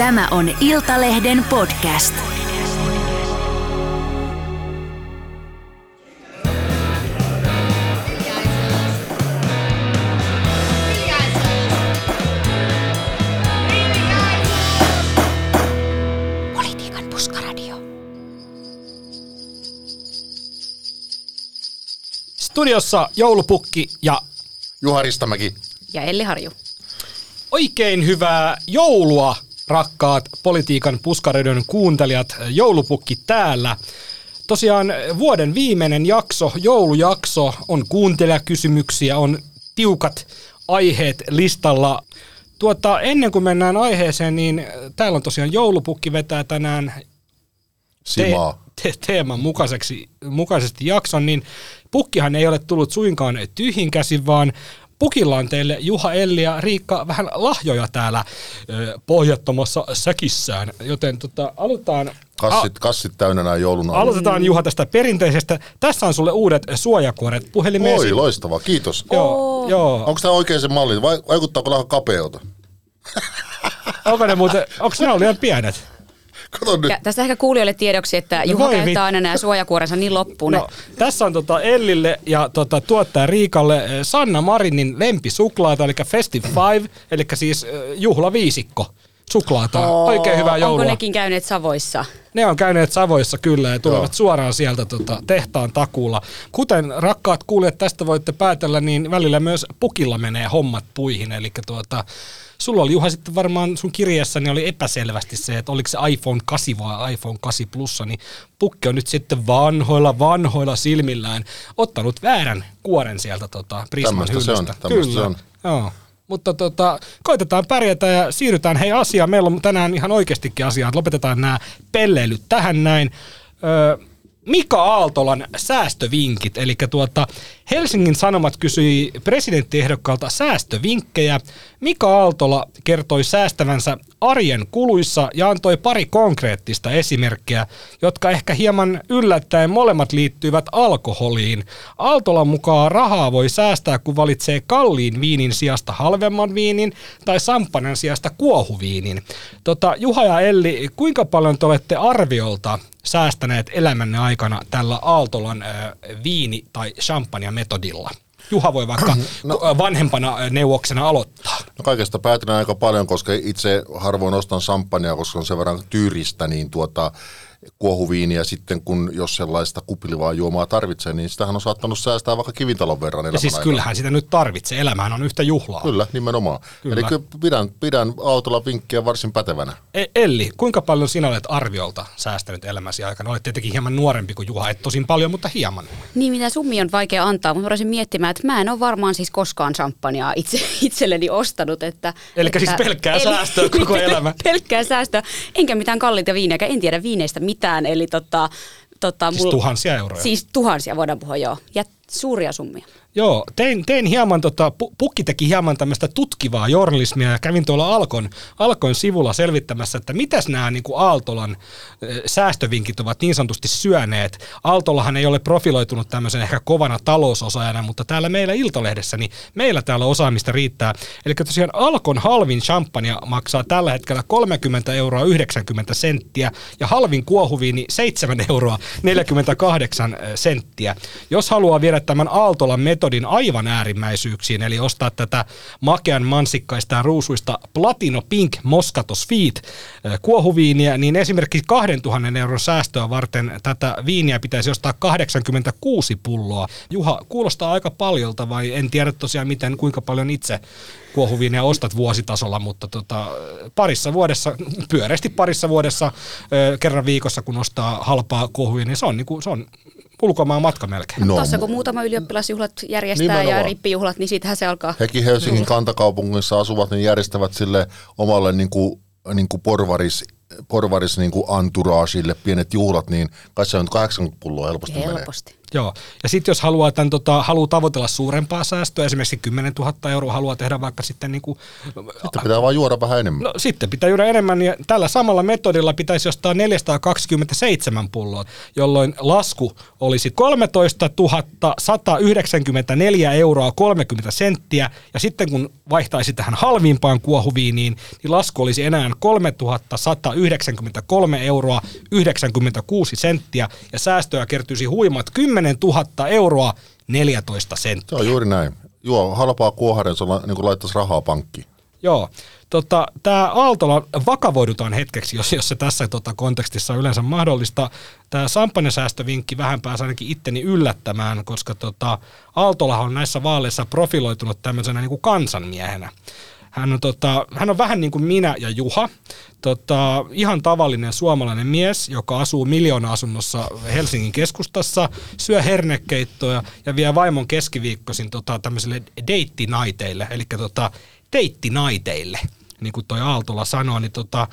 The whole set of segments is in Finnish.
Tämä on Iltalehden podcast. Politiikan puskaradio. Studiossa joulupukki ja Juha Ristamäki. Ja Elli Harju. oikein hyvää joulua, rakkaat politiikan puskareiden kuuntelijat. Joulupukki täällä. Tosiaan vuoden viimeinen jakso, joulujakso, on kuuntelijakysymyksiä, on tiukat aiheet listalla. Tuota, ennen kuin mennään aiheeseen, niin täällä on tosiaan joulupukki vetää tänään Simaa. te- teeman mukaiseksi, mukaisesti jakson, niin pukkihan ei ole tullut suinkaan tyhjin käsin, vaan pukilla on teille Juha, Elli ja Riikka vähän lahjoja täällä pohjattomassa säkissään, joten tota, aloitetaan, Kassit, kassit täynnä näin joulun alla. aloitetaan Juha tästä perinteisestä. Tässä on sulle uudet suojakuoret puhelimeen. Oi, loistavaa, kiitos. Joo, joo. Onko tämä oikein se malli? Vai, vaikuttaako vähän kapealta? Onko ne muuten, onko ne ollut liian pienet? Kato nyt. Ja tästä ehkä kuulijoille tiedoksi, että Juha voi käyttää vit- aina nämä suojakuorensa niin loppuun. No, tässä on tota Ellille ja tota, tuottaja Riikalle eh, Sanna Marinin lempisuklaata, eli Festive Five, eli siis eh, juhlaviisikko suklaata. Oikein hyvää joulua. Onko nekin käyneet Savoissa? Ne on käyneet Savoissa kyllä ja tulevat Joo. suoraan sieltä tota, tehtaan takuulla. Kuten rakkaat kuulijat tästä voitte päätellä, niin välillä myös pukilla menee hommat puihin. Eli tuota, sulla oli Juha sitten varmaan sun kirjassa, oli epäselvästi se, että oliko se iPhone 8 vai iPhone 8 Plus, niin pukki on nyt sitten vanhoilla, vanhoilla silmillään ottanut väärän kuoren sieltä tota, Prisman Tämmöistä se on, tämmöistä se on. Joo. Mutta tota, koitetaan pärjätä ja siirrytään hei asiaan. Meillä on tänään ihan oikeastikin asiaa. Lopetetaan nämä pelleilyt tähän näin. Öö, Mika Aaltolan säästövinkit, eli tuota, Helsingin Sanomat kysyi presidenttiehdokkaalta säästövinkkejä. Mika Aaltola kertoi säästävänsä arjen kuluissa ja antoi pari konkreettista esimerkkiä, jotka ehkä hieman yllättäen molemmat liittyvät alkoholiin. Aaltolan mukaan rahaa voi säästää, kun valitsee kalliin viinin sijasta halvemman viinin tai samppanen sijasta kuohuviinin. Tota, Juha ja Elli, kuinka paljon te olette arviolta säästäneet elämänne aikana tällä Aaltolan ö, viini- tai champagne-metodilla? Juha voi vaikka no. vanhempana neuvoksena aloittaa. No kaikesta päätän aika paljon, koska itse harvoin ostan champagnea, koska on sen verran tyyristä, niin tuota, kuohuviiniä sitten, kun jos sellaista kupilivaa juomaa tarvitsee, niin sitähän on saattanut säästää vaikka kivintalon verran Ja elämän siis aikana. kyllähän sitä nyt tarvitsee. Elämähän on yhtä juhlaa. Kyllä, nimenomaan. Kyllä. Eli kyllä pidän, pidän autolla vinkkiä varsin pätevänä. E- Elli, kuinka paljon sinä olet arviolta säästänyt elämäsi aikana? Olet tietenkin hieman nuorempi kuin Juha, et tosin paljon, mutta hieman. Niin, mitä summi on vaikea antaa, mutta mä rupesin miettimään, että mä en ole varmaan siis koskaan champagnea itse, itselleni ostanut. Että, Elikkä että, siis pelkkää säästöä koko elämä. pelkkää säästöä, enkä mitään kalliita viiniä, en tiedä viineistä mitään, eli tota, tota, Siis tuhansia euroja. Siis tuhansia voidaan puhua, joo. Ja suuria summia. Joo, tein, tein hieman, tota, pu- Pukki teki hieman tämmöistä tutkivaa journalismia ja kävin tuolla Alkon, Alkon sivulla selvittämässä, että mitäs nämä niin kuin Aaltolan säästövinkit ovat niin sanotusti syöneet. Aaltolahan ei ole profiloitunut tämmöisen ehkä kovana talousosaajana, mutta täällä meillä Iltalehdessä, niin meillä täällä osaamista riittää. Eli tosiaan Alkon halvin champagne maksaa tällä hetkellä 30 euroa 90 senttiä ja halvin kuohuviini 7 euroa 48 senttiä. Jos haluaa viedä tämän Aaltolan metodin aivan äärimmäisyyksiin, eli ostaa tätä makean mansikkaista ja ruusuista Platino Pink Moscato Sweet äh, kuohuviiniä, niin esimerkiksi 2000 euron säästöä varten tätä viiniä pitäisi ostaa 86 pulloa. Juha, kuulostaa aika paljolta vai en tiedä tosiaan miten, kuinka paljon itse kuohuviinia ostat vuositasolla, mutta tota, parissa vuodessa, pyöreästi parissa vuodessa ö, kerran viikossa, kun ostaa halpaa kuohuviiniä, niin se on, niinku, se on ulkomaan matka melkein. No, Tuossa kun muutama ylioppilasjuhlat järjestää ja Nimenomaan. rippijuhlat, niin siitähän se alkaa. Hekin Helsingin kantakaupungissa asuvat, niin järjestävät sille omalle niin kuin, niin kuin porvaris, porvaris niin kuin anturaasille pienet juhlat, niin kai se on nyt 80 pulloa helposti, menee. Helposti. Joo, ja sitten jos haluaa, tämän, tota, haluaa tavoitella suurempaa säästöä, esimerkiksi 10 000 euroa haluaa tehdä vaikka sitten niin kuin, Sitten pitää vaan juoda vähän enemmän. No sitten pitää juoda enemmän ja tällä samalla metodilla pitäisi ostaa 427 pulloa, jolloin lasku olisi 13 194 euroa 30 senttiä. Ja sitten kun vaihtaisi tähän halvimpaan kuohuviiniin, niin lasku olisi enää 3193 euroa 96 senttiä. Ja säästöä kertyisi huimat 10 000 euroa 14 Se senttiä. on juuri näin. Juo halpaa kuoharen, se on niin kuin laittaisi rahaa pankkiin. Joo. Tota, Tämä Aaltola, vakavoidutaan hetkeksi, jos, jos se tässä tota, kontekstissa on yleensä mahdollista. Tämä samppanesäästövinkki vähän pääsi ainakin itteni yllättämään, koska tota, Aaltola on näissä vaaleissa profiloitunut tämmöisenä niin kuin kansanmiehenä. Hän on, tota, hän on vähän niin kuin minä ja Juha, tota, ihan tavallinen suomalainen mies, joka asuu miljoona-asunnossa Helsingin keskustassa, syö hernekeittoja ja vie vaimon keskiviikkoisin tota, tämmöisille deittinaiteille, eli tota, deittinaiteille, niin kuin toi Aaltola sanoi, niin tota,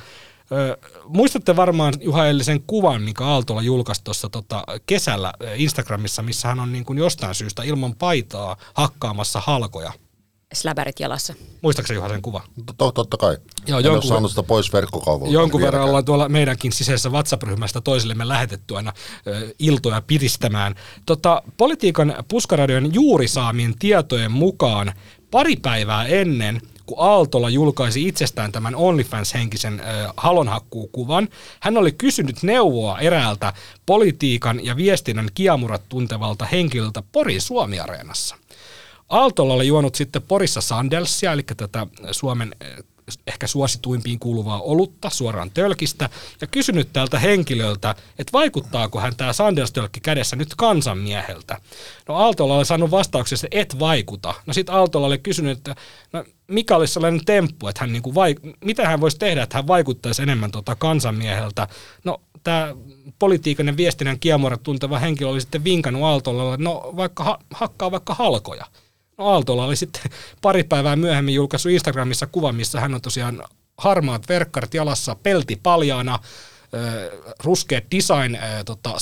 Ö, muistatte varmaan Juha Ellisen kuvan, mikä Aaltola julkaisi tuossa tota, kesällä Instagramissa, missä hän on niin kuin jostain syystä ilman paitaa hakkaamassa halkoja. Släbärit jalassa. Muistaakseni Juha sen kuvan? Tot- Totta kai. Joo, en jonkun ole saanut sitä pois verkkokauvalta. Jonkun verran ollaan tuolla meidänkin sisäisessä WhatsApp-ryhmästä toisillemme lähetetty aina ö, iltoja piristämään. Tota, politiikan puskaradion juuri saamien tietojen mukaan pari päivää ennen kun Aaltola julkaisi itsestään tämän OnlyFans-henkisen ö, halonhakkuukuvan, hän oli kysynyt neuvoa eräältä politiikan ja viestinnän kiamurat tuntevalta henkilöltä Porin Suomi-areenassa. Aaltola oli juonut sitten Porissa Sandelsia, eli tätä Suomen eh, ehkä suosituimpiin kuuluvaa olutta suoraan tölkistä, ja kysynyt tältä henkilöltä, että vaikuttaako hän tämä Sandels-tölkki kädessä nyt kansanmieheltä. No Aaltola oli saanut vastauksessa, että et vaikuta. No sitten Aaltola oli kysynyt, että no, mikä olisi sellainen temppu, että hän niinku vaik- mitä hän voisi tehdä, että hän vaikuttaisi enemmän tota kansanmieheltä. No tämä politiikan ja viestinnän kiemurat tunteva henkilö oli sitten vinkannut Aaltolalle, että no vaikka ha- hakkaa vaikka halkoja. No Aaltola oli sitten pari päivää myöhemmin julkaissut Instagramissa kuva, missä hän on tosiaan harmaat verkkarit jalassa, pelti paljaana, ruskeat design ö, tota,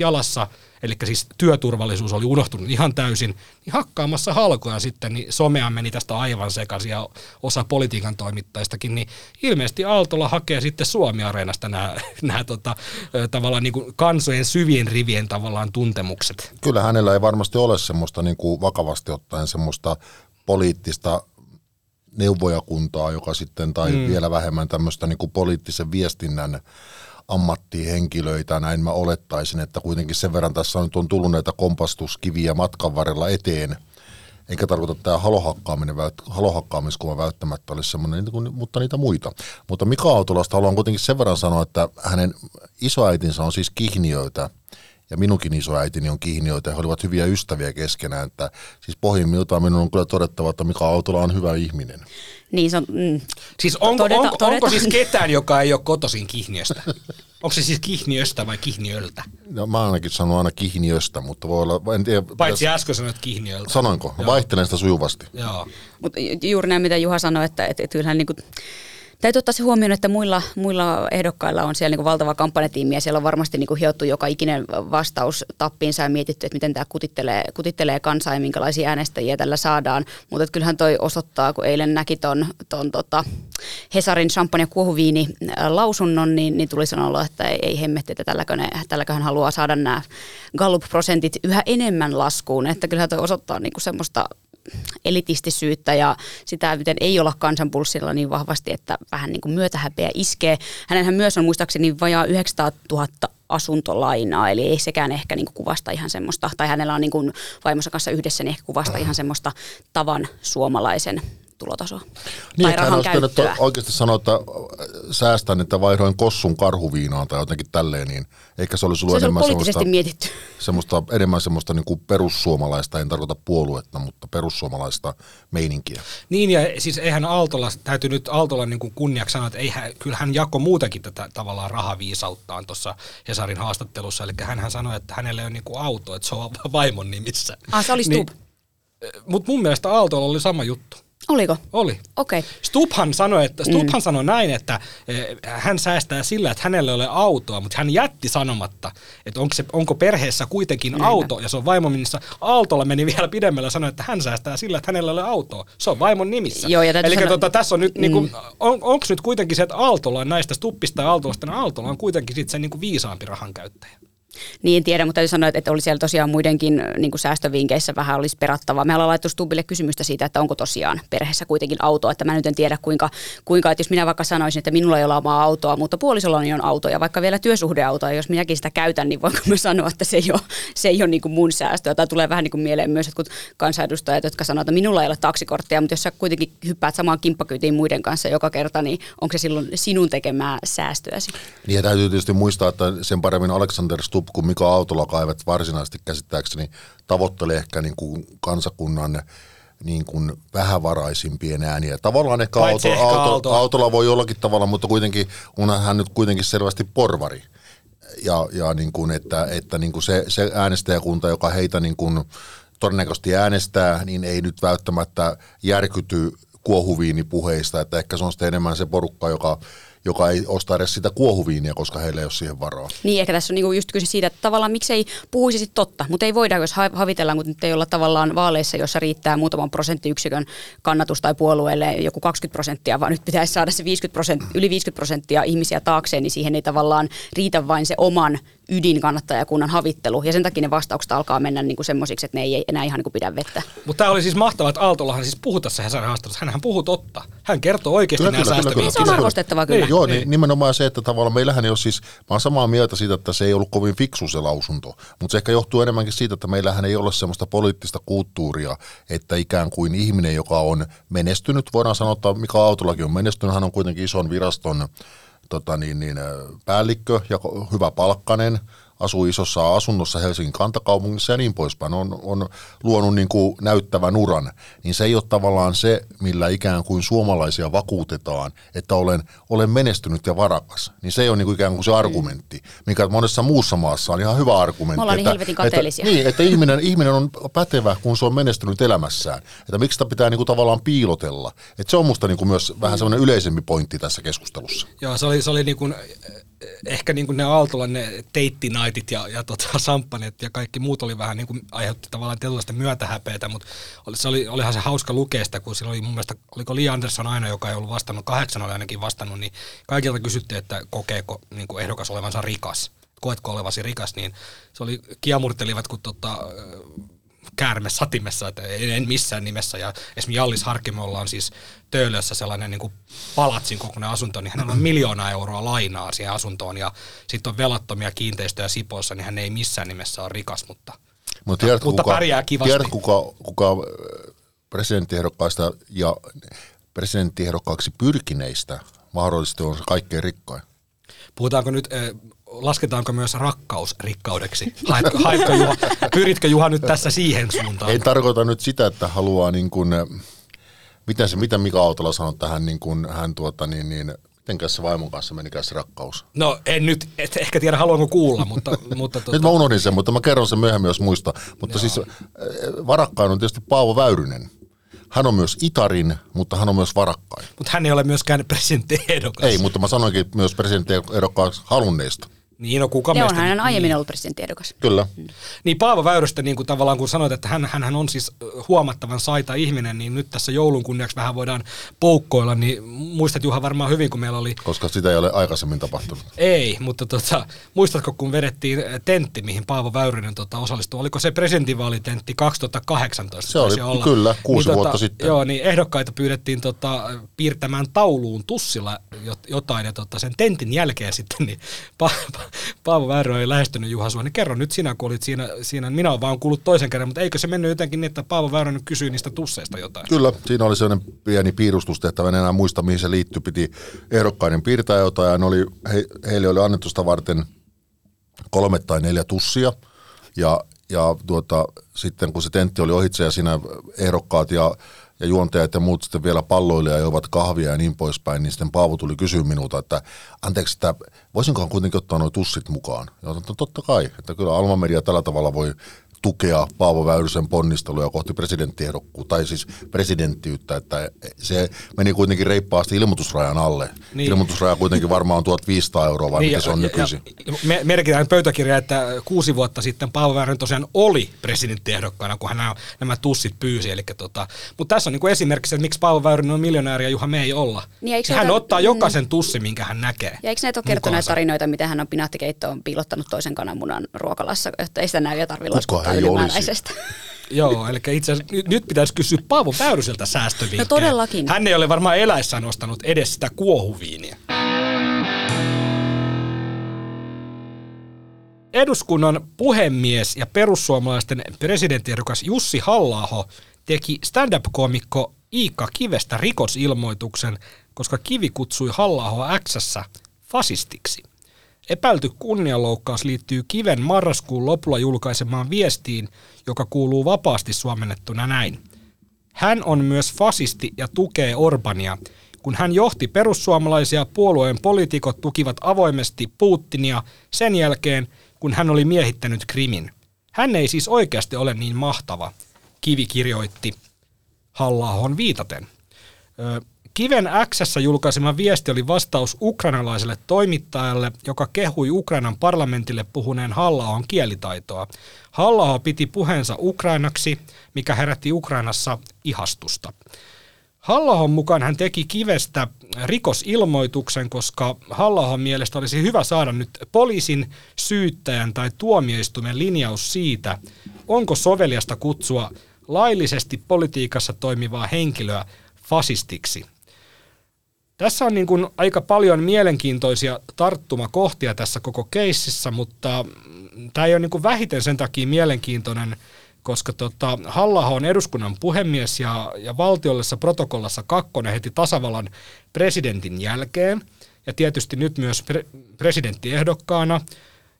jalassa, eli siis työturvallisuus oli unohtunut ihan täysin, niin hakkaamassa halkoja sitten, niin somea meni tästä aivan sekaisin ja osa politiikan toimittajistakin, niin ilmeisesti Aaltola hakee sitten Suomi-areenasta nämä, nämä tota, tavallaan niin kuin kansojen syvien rivien tavallaan tuntemukset. Kyllä hänellä ei varmasti ole semmoista niin kuin vakavasti ottaen semmoista poliittista neuvojakuntaa, joka sitten, tai mm. vielä vähemmän tämmöistä niin kuin poliittisen viestinnän ammattihenkilöitä, näin mä olettaisin, että kuitenkin sen verran tässä nyt on tullut näitä kompastuskiviä matkan varrella eteen, eikä tarkoita, että tämä halohakkaaminen, halohakkaamiskuva välttämättä olisi semmoinen, mutta niitä muita. Mutta Mika Autolasta haluan kuitenkin sen verran sanoa, että hänen isoäitinsä on siis kihniöitä, ja minunkin isoäitini on kihniöitä, he olivat hyviä ystäviä keskenään, että siis pohjimmiltaan minun on kyllä todettava, että Mika Autola on hyvä ihminen. Niin se on, mm, Siis onko, Todeta- onko, onko todetaan. siis ketään, joka ei ole kotoisin Kihniöstä? Onko se siis Kihniöstä vai Kihniöltä? No, mä ainakin sanon aina kihniöstä, mutta voi olla, en tiedä, Paitsi äsken sanoit Kihniöltä. sanoinko, vaihtelen sitä sujuvasti. Joo. Mutta juuri näin, mitä Juha sanoi, että, että, että kyllähän niin kuin, täytyy ottaa se huomioon, että muilla, muilla ehdokkailla on siellä niin valtava kampanjatiimi ja siellä on varmasti niin kuin hiottu joka ikinen vastaus tappiinsa ja mietitty, että miten tämä kutittelee, kutittelee kansaa ja minkälaisia äänestäjiä tällä saadaan. Mutta kyllähän toi osoittaa, kun eilen näki ton, ton tota Hesarin champagne ja kuohuviini äh, lausunnon, niin, niin tuli sanoa, että ei, ei hemmetti, että tälläkö, ne, tälläkö hän haluaa saada nämä Gallup-prosentit yhä enemmän laskuun. Että kyllähän toi osoittaa niin kuin semmoista elitistisyyttä ja sitä, miten ei olla kansanpulssilla niin vahvasti, että vähän niin kuin myötähäpeä iskee. Hänenhän myös on muistaakseni vajaa 900 000 asuntolainaa, eli ei sekään ehkä niin kuin kuvasta ihan semmoista, tai hänellä on niin kuin vaimonsa kanssa yhdessä, niin ehkä kuvasta ihan semmoista tavan suomalaisen tulotasoa. Niin, tai rahan käyttöä. oikeasti sanoa, että säästän, että vaihdoin kossun karhuviinaan tai jotenkin tälleen, niin ehkä se olisi ollut Se enemmän poliittisesti semmoista, mietitty. semmoista, enemmän semmoista niin kuin perussuomalaista, en tarkoita puoluetta, mutta perussuomalaista meininkiä. Niin ja siis eihän Aaltola, täytyy nyt Aaltola niin kuin kunniaksi sanoa, että eihän, kyllä hän jako muutenkin tätä tavallaan rahaviisauttaan tuossa Hesarin haastattelussa. Eli hän sanoi, että hänelle ei ole niin kuin auto, että se on vaimon nimissä. Ah, se oli Stubb. Mutta mun mielestä Aaltolla oli sama juttu. Oliko? Oli. Okei. Okay. Stubhan sanoi, että, Stubhan mm. sanoi näin, että eh, hän säästää sillä, että hänellä ei ole autoa, mutta hän jätti sanomatta, että onko, se, onko perheessä kuitenkin Näinpä. auto, ja se on vaimon nimissä. Aaltolla meni vielä pidemmällä ja sanoi, että hän säästää sillä, että hänellä ei ole autoa. Se on vaimon nimissä. Joo, ja Eli sanoa, tota, tässä on nyt, niinku, mm. niinku, on, onko nyt kuitenkin se, että Aaltolla on näistä Stuppista ja Aaltolasta, niin Aaltolla on kuitenkin sit se niinku viisaampi rahan käyttäjä. Niin en tiedä, mutta täytyy sanoa, että oli siellä tosiaan muidenkin niin kuin säästövinkeissä vähän olisi perattavaa. Me ollaan laittu Stubille kysymystä siitä, että onko tosiaan perheessä kuitenkin auto. Että mä nyt en tiedä kuinka, kuinka että jos minä vaikka sanoisin, että minulla ei ole omaa autoa, mutta puolisolla on auto ja vaikka vielä työsuhdeauto, ja jos minäkin sitä käytän, niin voinko mä sanoa, että se ei ole, se ei ole niin kuin mun säästöä. Tai tulee vähän niin kuin mieleen myös, että kun kansanedustajat, jotka sanoo, että minulla ei ole taksikorttia, mutta jos sä kuitenkin hyppäät samaan kimppakyytiin muiden kanssa joka kerta, niin onko se silloin sinun tekemää säästöäsi? Niin ja täytyy tietysti muistaa, että sen paremmin Alexander Stubb Kuin Mika Autola kaivet varsinaisesti käsittääkseni tavoittelee ehkä niin kuin kansakunnan niin kuin vähävaraisimpien ääniä. Tavallaan ehkä, auto, ehkä auto, auto. autolla voi jollakin tavalla, mutta kuitenkin on hän nyt kuitenkin selvästi porvari. Ja, ja niin kuin, että, että niin kuin se, se äänestäjäkunta, joka heitä niin kuin todennäköisesti äänestää, niin ei nyt välttämättä järkyty kuohuviinipuheista, että ehkä se on sitten enemmän se porukka, joka joka ei osta edes sitä kuohuviiniä, koska heillä ei ole siihen varaa. Niin, ehkä tässä on niinku just kyse siitä, että tavallaan miksei puhuisi sit totta, mutta ei voida, jos havitellaan, kun nyt ei olla tavallaan vaaleissa, jossa riittää muutaman prosenttiyksikön kannatus tai puolueelle joku 20 prosenttia, vaan nyt pitäisi saada se 50 prosenttia, yli 50 prosenttia ihmisiä taakseen, niin siihen ei tavallaan riitä vain se oman ydinkannattajakunnan havittelu, ja sen takia ne vastaukset alkaa mennä niin kuin semmoisiksi, että ne ei enää ihan niin kuin pidä vettä. Mutta tämä oli siis mahtavaa, että Aaltolahan siis puhui tässä Hesarin haastattelussa. Hänhän puhuu totta. Hän kertoo oikeasti nämä säästövinkit. Se on arvostettava kyllä. Niin, joo, niin, nimenomaan se, että tavallaan meillähän ei ole siis, mä oon samaa mieltä siitä, että se ei ollut kovin fiksu se lausunto, mutta se ehkä johtuu enemmänkin siitä, että meillähän ei ole semmoista poliittista kulttuuria, että ikään kuin ihminen, joka on menestynyt, voidaan sanoa, että Mika Autolakin on menestynyt, hän on kuitenkin ison viraston tota niin, niin, päällikkö ja hyvä palkkanen, asuu isossa asunnossa Helsingin kantakaupungissa ja niin poispäin, on, on luonut niin kuin näyttävän uran, niin se ei ole tavallaan se, millä ikään kuin suomalaisia vakuutetaan, että olen, olen menestynyt ja varakas. Niin se ei ole niin kuin ikään kuin se argumentti, mikä monessa muussa maassa on ihan hyvä argumentti. Me ollaan niin helvetin kateellisia. Että, niin, että ihminen, ihminen on pätevä, kun se on menestynyt elämässään. Että miksi sitä pitää niin kuin tavallaan piilotella. Että se on musta niin kuin myös vähän semmoinen yleisempi pointti tässä keskustelussa. Joo, se oli, se oli niin kuin ehkä niin kuin ne Aaltolan ne teittinaitit ja, ja tota, samppanet ja kaikki muut oli vähän niin kuin aiheutti tavallaan tietynlaista myötähäpeitä, mutta oli, se oli, olihan se hauska lukea sitä, kun siinä oli mun mielestä, oliko Li Andersson aina, joka ei ollut vastannut, kahdeksan oli ainakin vastannut, niin kaikilta kysyttiin, että kokeeko niin kuin ehdokas olevansa rikas koetko olevasi rikas, niin se oli, kiamurtelivat, kun tota, käärme satimessa, että en missään nimessä. Ja esimerkiksi Jallis Harkimolla on siis Töölössä sellainen niin kuin palatsin kokoinen asunto, niin hänellä on miljoona euroa lainaa siihen asuntoon ja sitten on velattomia kiinteistöjä Sipossa, niin hän ei missään nimessä ole rikas, mutta, Mut tiedätkö, mutta kuka, pärjää kivasti. Tiedätkö, kuka, kuka presidenttiehdokkaista ja presidenttiehdokkaaksi pyrkineistä mahdollisesti on se kaikkein rikkain? Puhutaanko nyt lasketaanko myös rakkaus rikkaudeksi? Haetko, haetko Juha, pyritkö Juha nyt tässä siihen suuntaan? En tarkoita nyt sitä, että haluaa niin kuin, miten se, mitä Mika Autola sanoi tähän, niin kuin hän tuota, niin, niin, miten se vaimon kanssa meni se rakkaus? No en nyt, et ehkä tiedä haluanko kuulla, mutta... mutta tuota... Nyt mä unohdin sen, mutta mä kerron sen myöhemmin, jos muista. Mutta Joo. siis varakkain on tietysti Paavo Väyrynen. Hän on myös Itarin, mutta hän on myös varakkain. Mutta hän ei ole myöskään presidenttiehdokas. Ei, mutta mä sanoinkin myös presidenttiehdokkaaksi halunneista. Niin, no kuka ne meistä... on hän aiemmin ollut presidenttiedokas. Kyllä. Mm. Niin Paavo Väyrystä, niin kuin tavallaan kun sanoit, että hän, hän on siis huomattavan saita ihminen, niin nyt tässä joulun kunniaksi vähän voidaan poukkoilla, niin muistat Juha varmaan hyvin, kun meillä oli... Koska sitä ei ole aikaisemmin tapahtunut. Ei, mutta tota, muistatko, kun vedettiin tentti, mihin Paavo Väyrynen tota, osallistui? Oliko se presidentinvaalitentti 2018? Se oli, olla. kyllä, kuusi niin, vuotta tota, sitten. Joo, niin ehdokkaita pyydettiin tota, piirtämään tauluun tussilla jotain, ja tota, sen tentin jälkeen sitten niin pa- Paavo Väärö ei lähestynyt Juha sua, niin kerro nyt sinä, kun olit siinä, siinä. Minä olen vaan kuullut toisen kerran, mutta eikö se mennyt jotenkin niin, että Paavo Väyrynen kysyi niistä tusseista jotain? Kyllä, siinä oli sellainen pieni piirustustehtävä, en enää muista mihin se liittyi, piti ehdokkaiden piirtää jotain, ja oli, he, heille oli annettu sitä varten kolme tai neljä tussia, ja, ja tuota, sitten kun se tentti oli ohitse ja siinä ehdokkaat ja ja juontajat ja muut sitten vielä palloilija ja ovat kahvia ja niin poispäin, niin sitten Paavo tuli kysyä minulta, että anteeksi, että voisinkohan kuitenkin ottaa nuo tussit mukaan? Ja että totta kai, että kyllä Alma Media tällä tavalla voi tukea Paavo Väyrysen ponnisteluja kohti presidenttiehdokkuutta, tai siis presidenttiyttä, että se meni kuitenkin reippaasti ilmoitusrajan alle. Niin. Ilmoitusraja kuitenkin varmaan on 1500 euroa, vai niin, mitä se on nykyisin? Ja, me, merkitään pöytäkirja, että kuusi vuotta sitten Paavo Väyrynen tosiaan oli presidenttiehdokkaana, kun hän nämä, nämä tussit pyysi. Eli tota, mutta tässä on niin esimerkiksi, että miksi Paavo Väyrynen on miljonääri ja Juha me ei olla. Niin, hän ota, ottaa mm. jokaisen tussin, minkä hän näkee. Ja eikö näitä ole kertoneet tarinoita, miten hän on pinaattikeittoon piilottanut toisen kananmunan ruokalassa, että ei sitä näy ja tarvitse laskuttaa ylimääräisestä. Joo, eli itse asiassa nyt, nyt pitäisi kysyä Paavo Väyryseltä säästövinkkejä. No todellakin. Hän ei ole varmaan eläissään ostanut edes sitä kuohuviiniä. Eduskunnan puhemies ja perussuomalaisten presidenttiehdokas Jussi halla teki stand-up-komikko Iikka Kivestä rikosilmoituksen, koska Kivi kutsui halla Xssä fasistiksi. Epäilty kunnianloukkaus liittyy Kiven marraskuun lopulla julkaisemaan viestiin, joka kuuluu vapaasti suomennettuna näin. Hän on myös fasisti ja tukee Orbania. Kun hän johti perussuomalaisia, puolueen poliitikot tukivat avoimesti Putinia sen jälkeen, kun hän oli miehittänyt Krimin. Hän ei siis oikeasti ole niin mahtava, Kivi kirjoitti halla viitaten. Kiven Xssä julkaisema viesti oli vastaus ukrainalaiselle toimittajalle, joka kehui Ukrainan parlamentille puhuneen halla kielitaitoa. halla piti puheensa ukrainaksi, mikä herätti Ukrainassa ihastusta. halla mukaan hän teki kivestä rikosilmoituksen, koska halla mielestä olisi hyvä saada nyt poliisin, syyttäjän tai tuomioistuimen linjaus siitä, onko soveliasta kutsua laillisesti politiikassa toimivaa henkilöä fasistiksi. Tässä on niin kuin aika paljon mielenkiintoisia tarttumakohtia tässä koko keississä, mutta tämä ei ole niin kuin vähiten sen takia mielenkiintoinen, koska tota, halla on eduskunnan puhemies ja, ja valtiollisessa protokollassa kakkonen heti tasavallan presidentin jälkeen, ja tietysti nyt myös pre- presidenttiehdokkaana.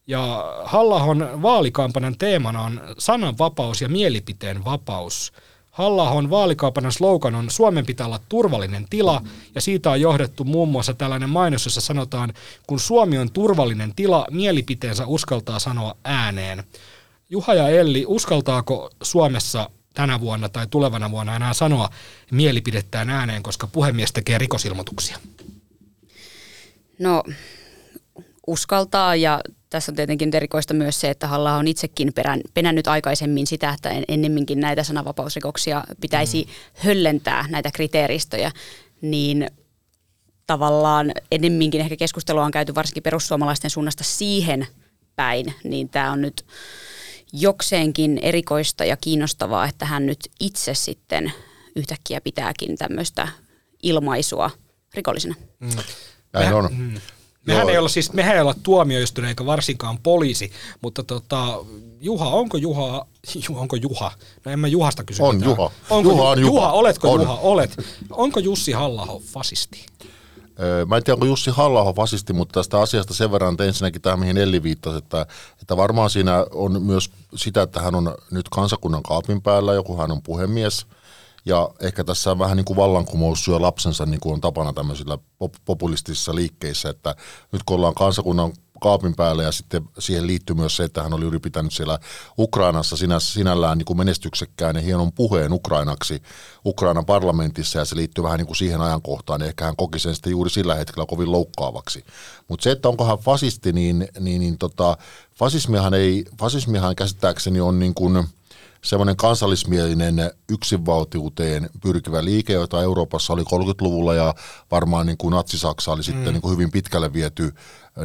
Ja halla vaalikampanjan teemana on sananvapaus ja mielipiteen vapaus – halla vaalikampanjan slogan on Suomen pitää olla turvallinen tila, ja siitä on johdettu muun muassa tällainen mainos, jossa sanotaan, kun Suomi on turvallinen tila, mielipiteensä uskaltaa sanoa ääneen. Juha ja Elli, uskaltaako Suomessa tänä vuonna tai tulevana vuonna enää sanoa mielipidettään ääneen, koska puhemies tekee rikosilmoituksia? No, uskaltaa ja tässä on tietenkin erikoista myös se, että Halla on itsekin perän, penännyt aikaisemmin sitä, että ennemminkin näitä sananvapausrikoksia pitäisi mm. höllentää näitä kriteeristöjä, niin tavallaan ennemminkin ehkä keskustelua on käyty varsinkin perussuomalaisten suunnasta siihen päin, niin tämä on nyt jokseenkin erikoista ja kiinnostavaa, että hän nyt itse sitten yhtäkkiä pitääkin tämmöistä ilmaisua rikollisena. Mm. Näin on. Mm. Mehän ei olla siis, mehän ei olla tuomioistuin eikä varsinkaan poliisi, mutta tota, Juha, onko Juha, onko Juha? No en mä Juhasta kysy On mitään. Juha. Onko Juha on Juha. Juha, oletko on. Juha? Olet. Onko Jussi halla fasisti? Mä en tiedä, onko Jussi halla fasisti, mutta tästä asiasta sen verran, että ensinnäkin tähän, mihin Elli viittasi, että, että varmaan siinä on myös sitä, että hän on nyt kansakunnan kaapin päällä, joku hän on puhemies – ja ehkä tässä on vähän niin kuin vallankumous syö lapsensa, niin kuin on tapana tämmöisillä populistisissa liikkeissä, että nyt kun ollaan kansakunnan kaapin päällä ja sitten siihen liittyy myös se, että hän oli pitänyt siellä Ukrainassa sinä, sinällään niin kuin menestyksekkään ja hienon puheen Ukrainaksi Ukrainan parlamentissa ja se liittyy vähän niin kuin siihen ajankohtaan, niin ehkä hän koki sen sitten juuri sillä hetkellä kovin loukkaavaksi. Mutta se, että onko hän fasisti, niin, niin, niin tota, fasismihan, ei, fasismihan käsittääkseni on niin kuin – semmoinen kansallismielinen yksinvaltiuteen pyrkivä liike, jota Euroopassa oli 30-luvulla ja varmaan niin kuin Natsi-Saksa oli sitten mm. niin kuin hyvin pitkälle viety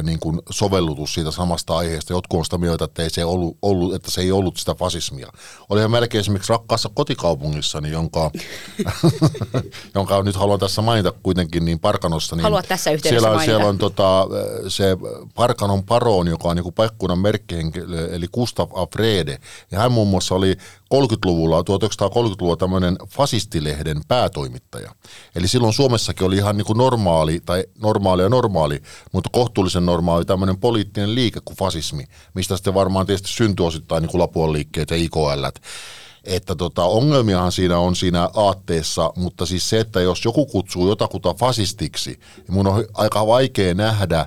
niin kuin sovellutus siitä samasta aiheesta. Jotkut on sitä mieltä, että, ei se ollut, ollut, että se ei ollut sitä fasismia. Olihan melkein esimerkiksi rakkaassa kotikaupungissani, jonka, jonka nyt haluan tässä mainita kuitenkin, niin Parkanossa. Niin Haluat tässä yhteydessä siellä, mainita. siellä on tota, se Parkanon paroon, joka on niin paikkunnan merkkihenkilö, eli Gustav Afrede. Ja hän muun muassa oli 30-luvulla, 1930-luvulla tämmöinen fasistilehden päätoimittaja. Eli silloin Suomessakin oli ihan niin kuin normaali, tai normaali ja normaali, mutta kohtuullisen normaali tämmöinen poliittinen liike kuin fasismi, mistä sitten varmaan tietysti syntyi osittain niin kuin Lapuan liikkeet ja IKL. Että tota, ongelmiahan siinä on siinä aatteessa, mutta siis se, että jos joku kutsuu jotakuta fasistiksi, niin mun on aika vaikea nähdä,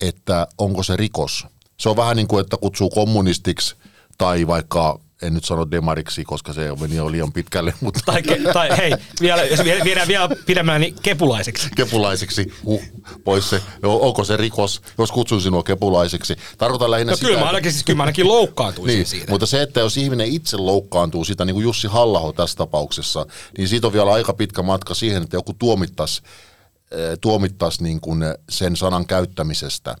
että onko se rikos. Se on vähän niin kuin, että kutsuu kommunistiksi tai vaikka en nyt sano demariksi, koska se meni jo liian pitkälle, mutta Tai, ke, tai hei, vielä, jos vie- viedään vielä pidemmälle, niin kepulaiseksi. kepulaiseksi, huh, pois se, onko se rikos, jos kutsun sinua kepulaiseksi. Tarkoitan lähinnä No sitä, kyllä mä ainakin, siis, kyllä mä ainakin loukkaantuisin niin, siitä. mutta se, että jos ihminen itse loukkaantuu sitä, niin kuin Jussi halla tässä tapauksessa, niin siitä on vielä aika pitkä matka siihen, että joku tuomittaisi tuomittaisi niin kuin sen sanan käyttämisestä.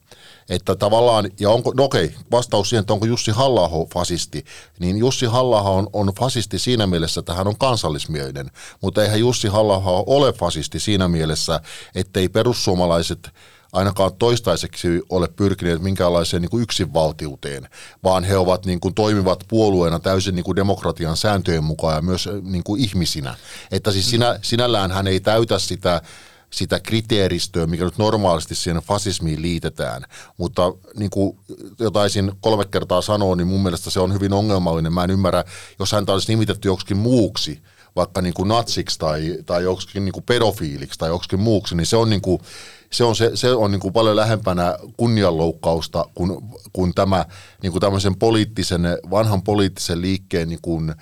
Että tavallaan, ja onko, no okei, vastaus siihen, että onko Jussi halla fasisti, niin Jussi halla on, on fasisti siinä mielessä, että hän on kansallismielinen, mutta eihän Jussi halla ole fasisti siinä mielessä, ettei perussuomalaiset ainakaan toistaiseksi ole pyrkineet minkäänlaiseen niin kuin yksinvaltiuteen, vaan he ovat niin kuin, toimivat puolueena täysin niin kuin demokratian sääntöjen mukaan ja myös niin kuin ihmisinä. Että siis sinä, sinällään hän ei täytä sitä sitä kriteeristöä, mikä nyt normaalisti siihen fasismiin liitetään. Mutta niin kuin jo taisin kolme kertaa sanoa, niin mun mielestä se on hyvin ongelmallinen. Mä en ymmärrä, jos häntä olisi nimitetty joksikin muuksi, vaikka niin kuin natsiksi tai, tai joksikin niin kuin pedofiiliksi tai joksikin muuksi, niin se on, niin kuin, se on, se, se on niin kuin paljon lähempänä kunnianloukkausta kuin, kuin tämä niin kuin tämmöisen poliittisen, vanhan poliittisen liikkeen niin kuin,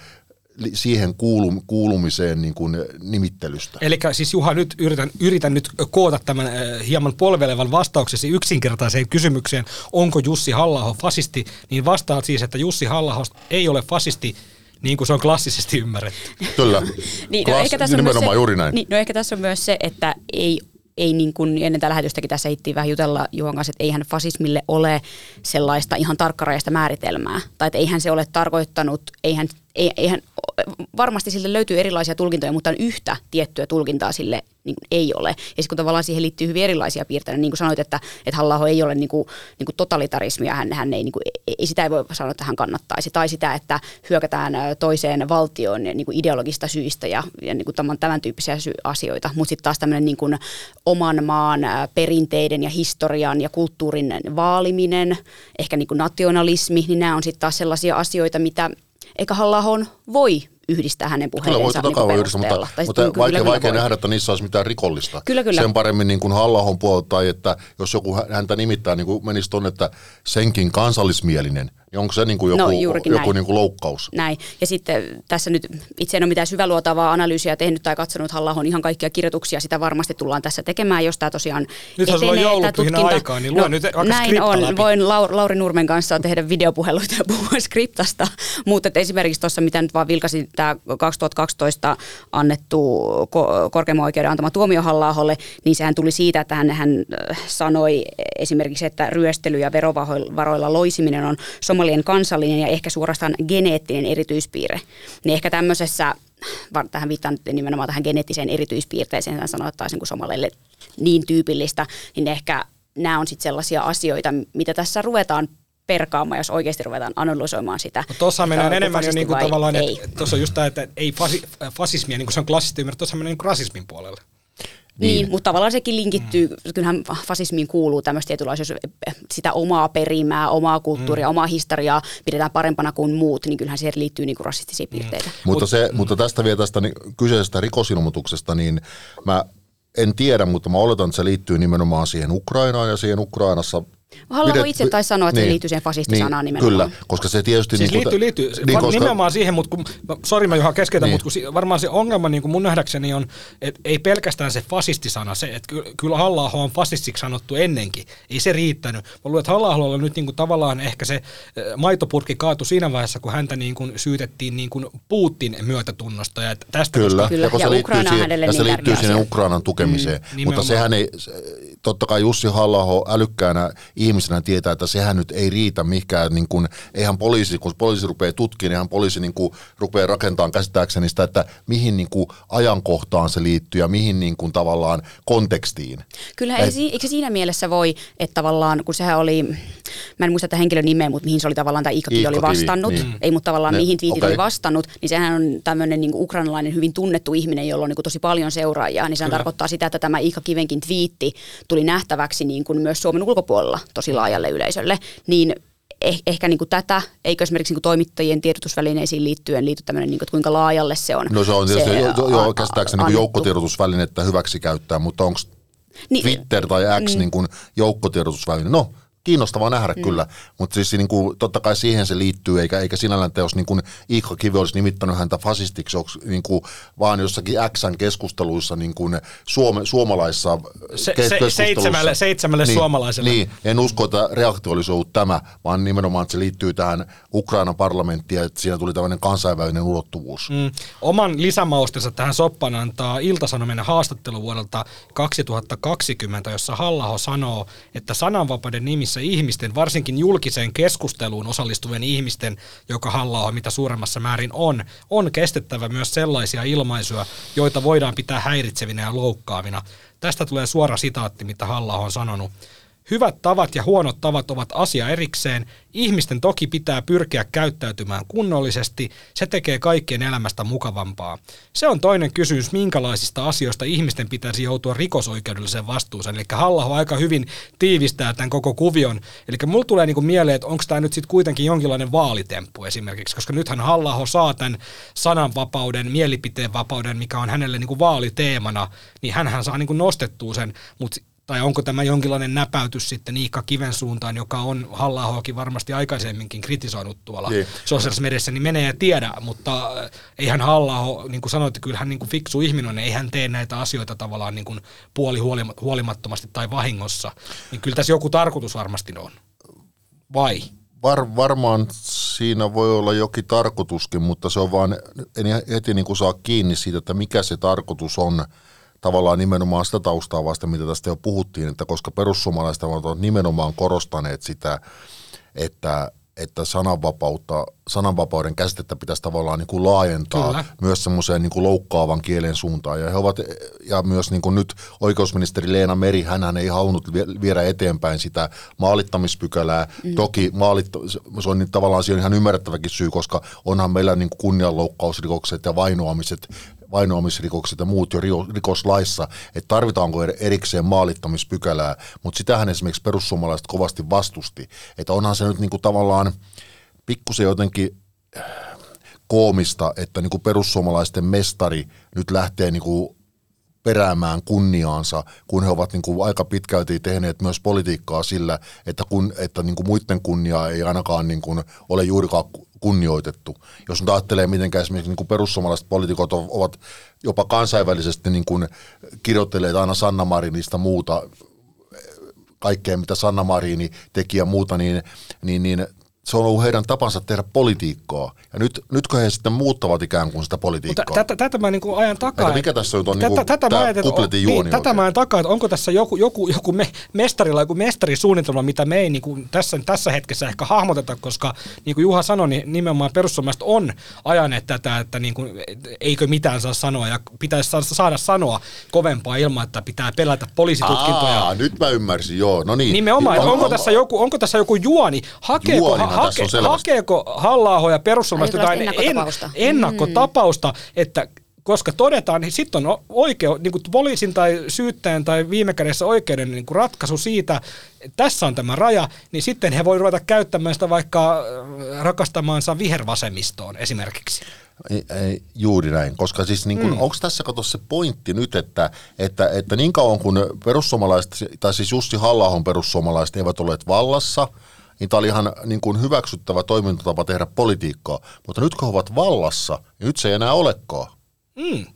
siihen kuulum, kuulumiseen niin kuin nimittelystä. Eli siis Juha, nyt yritän, yritän nyt koota tämän äh, hieman polvelevan vastauksesi yksinkertaiseen kysymykseen, onko Jussi halla fasisti, niin vastaat siis, että Jussi halla ei ole fasisti, niin kuin se on klassisesti ymmärretty. Kyllä. Niin, no Klass- ehkä tässä on myös nimenomaan se, juuri näin. Niin, no ehkä tässä on myös se, että ei ei niin kuin ennen tätä lähetystäkin tässä hittiin vähän jutella Juhan kanssa, että eihän fasismille ole sellaista ihan tarkkarajaista määritelmää. Tai että eihän se ole tarkoittanut, eihän, ei- eihän, varmasti sille löytyy erilaisia tulkintoja, mutta on yhtä tiettyä tulkintaa sille niin ei ole. Ja sitten kun tavallaan siihen liittyy hyvin erilaisia piirteitä, niin kuin sanoit, että, että halla ei ole niin kuin, niin kuin totalitarismia, hän, hän ei, niin kuin, ei, sitä ei voi sanoa, että hän kannattaisi. Tai sitä, että hyökätään toiseen valtioon niin kuin ideologista syistä ja, ja niin kuin tämän, tämän tyyppisiä sy- asioita. Mutta sitten taas tämmöinen niin oman maan perinteiden ja historian ja kulttuurin vaaliminen, ehkä niin kuin nationalismi, niin nämä on sitten taas sellaisia asioita, mitä eikä halla voi yhdistää hänen Kyllä voi niin yhdistää, mutta. Tai mutta sitten vaikea, kyllä vaikea voi. nähdä, että niissä olisi mitään rikollista. Kyllä, kyllä. Sen paremmin niin kuin halla puolelta, tai että jos joku hä- häntä nimittää, niin kuin menisi tuonne, että senkin kansallismielinen, niin onko se niin kuin joku, No, joku näin. niin kuin loukkaus? Näin. Ja sitten tässä nyt itse en ole mitään syväluotavaa analyysiä tehnyt tai katsonut halla ihan kaikkia kirjoituksia. Sitä varmasti tullaan tässä tekemään, jos tämä tosiaan Nythän sulla on etenee, tämä joulupyhinä tutkinta. aikaa, niin lue nyt vaikka Näin on. läpi. Voin Lau- Lauri Nurmen kanssa tehdä videopuheluita ja puhua skriptasta. Mutta että esimerkiksi tuossa, mitä nyt vaan vilkasin, tämä 2012 annettu ko- korkeimman oikeuden antama tuomio halla niin sehän tuli siitä, että hän, hän äh, sanoi esimerkiksi, että ryöstely ja verovaroilla loisiminen on somalien kansallinen ja ehkä suorastaan geneettinen erityispiirre. Niin ehkä tämmöisessä, tähän viittaan nyt nimenomaan tähän geneettiseen erityispiirteeseen, hän sanoi, että taas niin kuin somaleille niin tyypillistä, niin ehkä nämä on sitten sellaisia asioita, mitä tässä ruvetaan perkaamaan, jos oikeasti ruvetaan analysoimaan sitä. No tuossa mennään enemmän jo niin kuin vai tavallaan, että tuossa on just tämä, että ei fasi, fasismia, niin kuin se on klassisesti ymmärretty, tuossa mennään niin rasismin puolelle. Niin, Niin. niin mutta tavallaan sekin linkittyy, mm. kyllähän fasismiin kuuluu tämmöistä tietynlaista, jos sitä omaa perimää, omaa kulttuuria, mm. omaa historiaa pidetään parempana kuin muut, niin kyllähän siihen liittyy niinku rasistisia piirteitä. Mutta, se, mutta tästä vielä tästä niin, kyseisestä rikosilmoituksesta, niin mä en tiedä, mutta mä oletan, että se liittyy nimenomaan siihen Ukrainaan ja siihen Ukrainassa halla pidet- itse taisi sanoa, että se liittyy siihen fasistisanaan nimenomaan. Kyllä, koska se tietysti... Siis niin liittyy, liittyy. Niin, Niin, koska, Nimenomaan siihen, mutta kun, no, sori mä Juha keskeytän, Niin. niin. mutta kun si, varmaan se ongelma niin kuin mun nähdäkseni on, että ei pelkästään se fasistisana, se, että ky, kyllä halla on fasistiksi sanottu ennenkin, ei se riittänyt. Mä luulen, että halla on nyt niin kuin tavallaan ehkä se eh, maitopurkki kaatui siinä vaiheessa, kun häntä niin kuin syytettiin niin kuin Putin myötätunnosta ja että tästä Kyllä, Kyllä, kun ja se liittyy, siihen, ja se niin liittyy sinne. Ukrainan tukemiseen. Mm, mutta sehän ei, se- totta kai Jussi halla älykkäänä ihmisenä tietää, että sehän nyt ei riitä mihinkään, niin kuin, eihän poliisi, kun poliisi rupeaa tutkimaan, niin eihän poliisi niin kuin, rupeaa rakentamaan käsittääkseni sitä, että mihin niin kuin, ajankohtaan se liittyy ja mihin niin kuin, tavallaan kontekstiin. Kyllä, ei, si- eikö siinä mielessä voi, että tavallaan, kun sehän oli, mä en muista tätä henkilön nimeä, mutta mihin se oli tavallaan, tai Iikka oli vastannut, niin. ei, mutta tavallaan Ne- mihin twiitit okei. oli vastannut, niin sehän on tämmöinen niin ukrainalainen hyvin tunnettu ihminen, jolla on niin kuin tosi paljon seuraajia, niin sehän tarkoittaa sitä, että tämä Iikka Kivenkin twiitti tuli nähtäväksi niin kuin myös Suomen ulkopuolella tosi laajalle yleisölle, niin eh, ehkä niin kuin tätä, eikö esimerkiksi niin kuin toimittajien tiedotusvälineisiin liittyen liity tämmöinen, niin kuin, kuinka laajalle se on. No se on tietysti jo, jo, jo, käsittääkseni niin joukkotiedotusvälinettä hyväksi käyttää, mutta onko Niin- Twitter tai X niin, niin kuin joukkotiedotusväline? No, kiinnostavaa nähdä mm. kyllä, mutta siis niin kuin, totta kai siihen se liittyy, eikä, eikä sinällään teos niin kuin Iikka Kivi olisi nimittänyt häntä fasistiksi, niin kuin, vaan jossakin Xn keskusteluissa niin kuin Suome, suomalaisissa se, se, seitsemälle, seitsemälle niin, suomalaiselle. Niin, en usko, että reaktio olisi ollut tämä, vaan nimenomaan, että se liittyy tähän Ukrainan parlamenttiin, että siinä tuli tämmöinen kansainvälinen ulottuvuus. Mm. Oman lisämaustensa tähän soppaan antaa Ilta-Sanomien haastattelu vuodelta 2020, jossa Hallaho sanoo, että sananvapauden nimissä ihmisten, varsinkin julkiseen keskusteluun osallistuvien ihmisten, joka halla mitä suuremmassa määrin on, on kestettävä myös sellaisia ilmaisuja, joita voidaan pitää häiritsevinä ja loukkaavina. Tästä tulee suora sitaatti, mitä halla on sanonut. Hyvät tavat ja huonot tavat ovat asia erikseen. Ihmisten toki pitää pyrkiä käyttäytymään kunnollisesti. Se tekee kaikkien elämästä mukavampaa. Se on toinen kysymys, minkälaisista asioista ihmisten pitäisi joutua rikosoikeudelliseen vastuuseen. Eli halla aika hyvin tiivistää tämän koko kuvion. Eli mulla tulee niinku mieleen, että onko tämä nyt sitten kuitenkin jonkinlainen vaalitemppu esimerkiksi, koska nythän halla saa tämän sananvapauden, mielipiteenvapauden, mikä on hänelle niinku vaaliteemana, niin hän saa niinku nostettua sen, mutta tai onko tämä jonkinlainen näpäytys sitten Iikka Kiven suuntaan, joka on halla varmasti aikaisemminkin kritisoinut tuolla niin. sosiaalisessa mediassa, niin menee ja tiedä, mutta äh, eihän halla niin kuin sanoitte, kyllä hän niin kuin fiksu ihminen ei hän tee näitä asioita tavallaan niin kuin puoli huolimattomasti tai vahingossa, niin kyllä tässä joku tarkoitus varmasti on. Vai? Var, varmaan siinä voi olla jokin tarkoituskin, mutta se on vaan, en heti niin kuin saa kiinni siitä, että mikä se tarkoitus on, tavallaan nimenomaan sitä taustaa vasta, mitä tästä jo puhuttiin, että koska perussuomalaiset ovat nimenomaan korostaneet sitä, että, että sananvapautta, sananvapauden käsitettä pitäisi tavallaan niin kuin laajentaa Kyllä. myös semmoiseen niin kuin loukkaavan kielen suuntaan. Ja, he ovat, ja myös niin kuin nyt oikeusministeri Leena Meri, hän ei halunnut viedä eteenpäin sitä maalittamispykälää. Mm. Toki maalit, se on niin, tavallaan siihen ihan ymmärrettäväkin syy, koska onhan meillä niin kuin kunnianloukkausrikokset ja vainoamiset vainoamisrikokset ja muut jo rikoslaissa, että tarvitaanko erikseen maalittamispykälää, mutta sitähän esimerkiksi perussuomalaiset kovasti vastusti, että onhan se nyt niinku tavallaan pikkusen jotenkin koomista, että niinku perussuomalaisten mestari nyt lähtee niinku peräämään kunniaansa, kun he ovat niin kuin aika pitkälti tehneet myös politiikkaa sillä, että, kun, että niin kuin muiden kunniaa ei ainakaan niin kuin ole juurikaan kunnioitettu. Jos nyt ajattelee, miten esimerkiksi niin kuin perussuomalaiset poliitikot ovat jopa kansainvälisesti niin kuin kirjoitteleet aina Sanna Marinista muuta, kaikkea mitä Sanna Marini teki ja muuta, niin, niin, niin se on ollut heidän tapansa tehdä politiikkaa. Ja nyt, nytkö he sitten muuttavat ikään kuin sitä politiikkaa? Mutta tätä, tätä mä niin ajan takaa. Että mikä tässä nyt on tätä, niin tätä tämä kupletin juoni niin, Tätä mä ajan takaa, että onko tässä joku, joku, joku me, mestarilla joku mestarisuunnitelma, mitä me ei niin kuin tässä, tässä hetkessä ehkä hahmoteta, koska niin kuin Juha sanoi, niin nimenomaan perussuomalaiset on ajaneet tätä, että niin kuin, eikö mitään saa sanoa ja pitäisi saada sanoa kovempaa ilman, että pitää pelätä poliisitutkintoja. Aa, nyt mä ymmärsin, joo. No niin. Nimenomaan, on, onko, on, tässä joku, onko tässä joku juoni? Hakeeko, juoni, hake, hakeeko halla ja perussuomalaiset jotain ennakkotapausta, en, ennakkotapausta mm. että koska todetaan, niin sitten on oikeu, niin kuin poliisin tai syyttäjän tai viime kädessä oikeuden niin kuin ratkaisu siitä, että tässä on tämä raja, niin sitten he voivat ruveta käyttämään sitä vaikka äh, rakastamaansa vihervasemmistoon esimerkiksi. Ei, ei, juuri näin, koska siis niin kun, mm. onko tässä kato se pointti nyt, että, että, että niin kauan kun perussuomalaiset, tai siis Jussi halla perussuomalaiset eivät olleet vallassa – niin tämä oli ihan niin kuin hyväksyttävä toimintatapa tehdä politiikkaa. Mutta nyt kun he ovat vallassa, niin nyt se ei enää olekaan. Mm.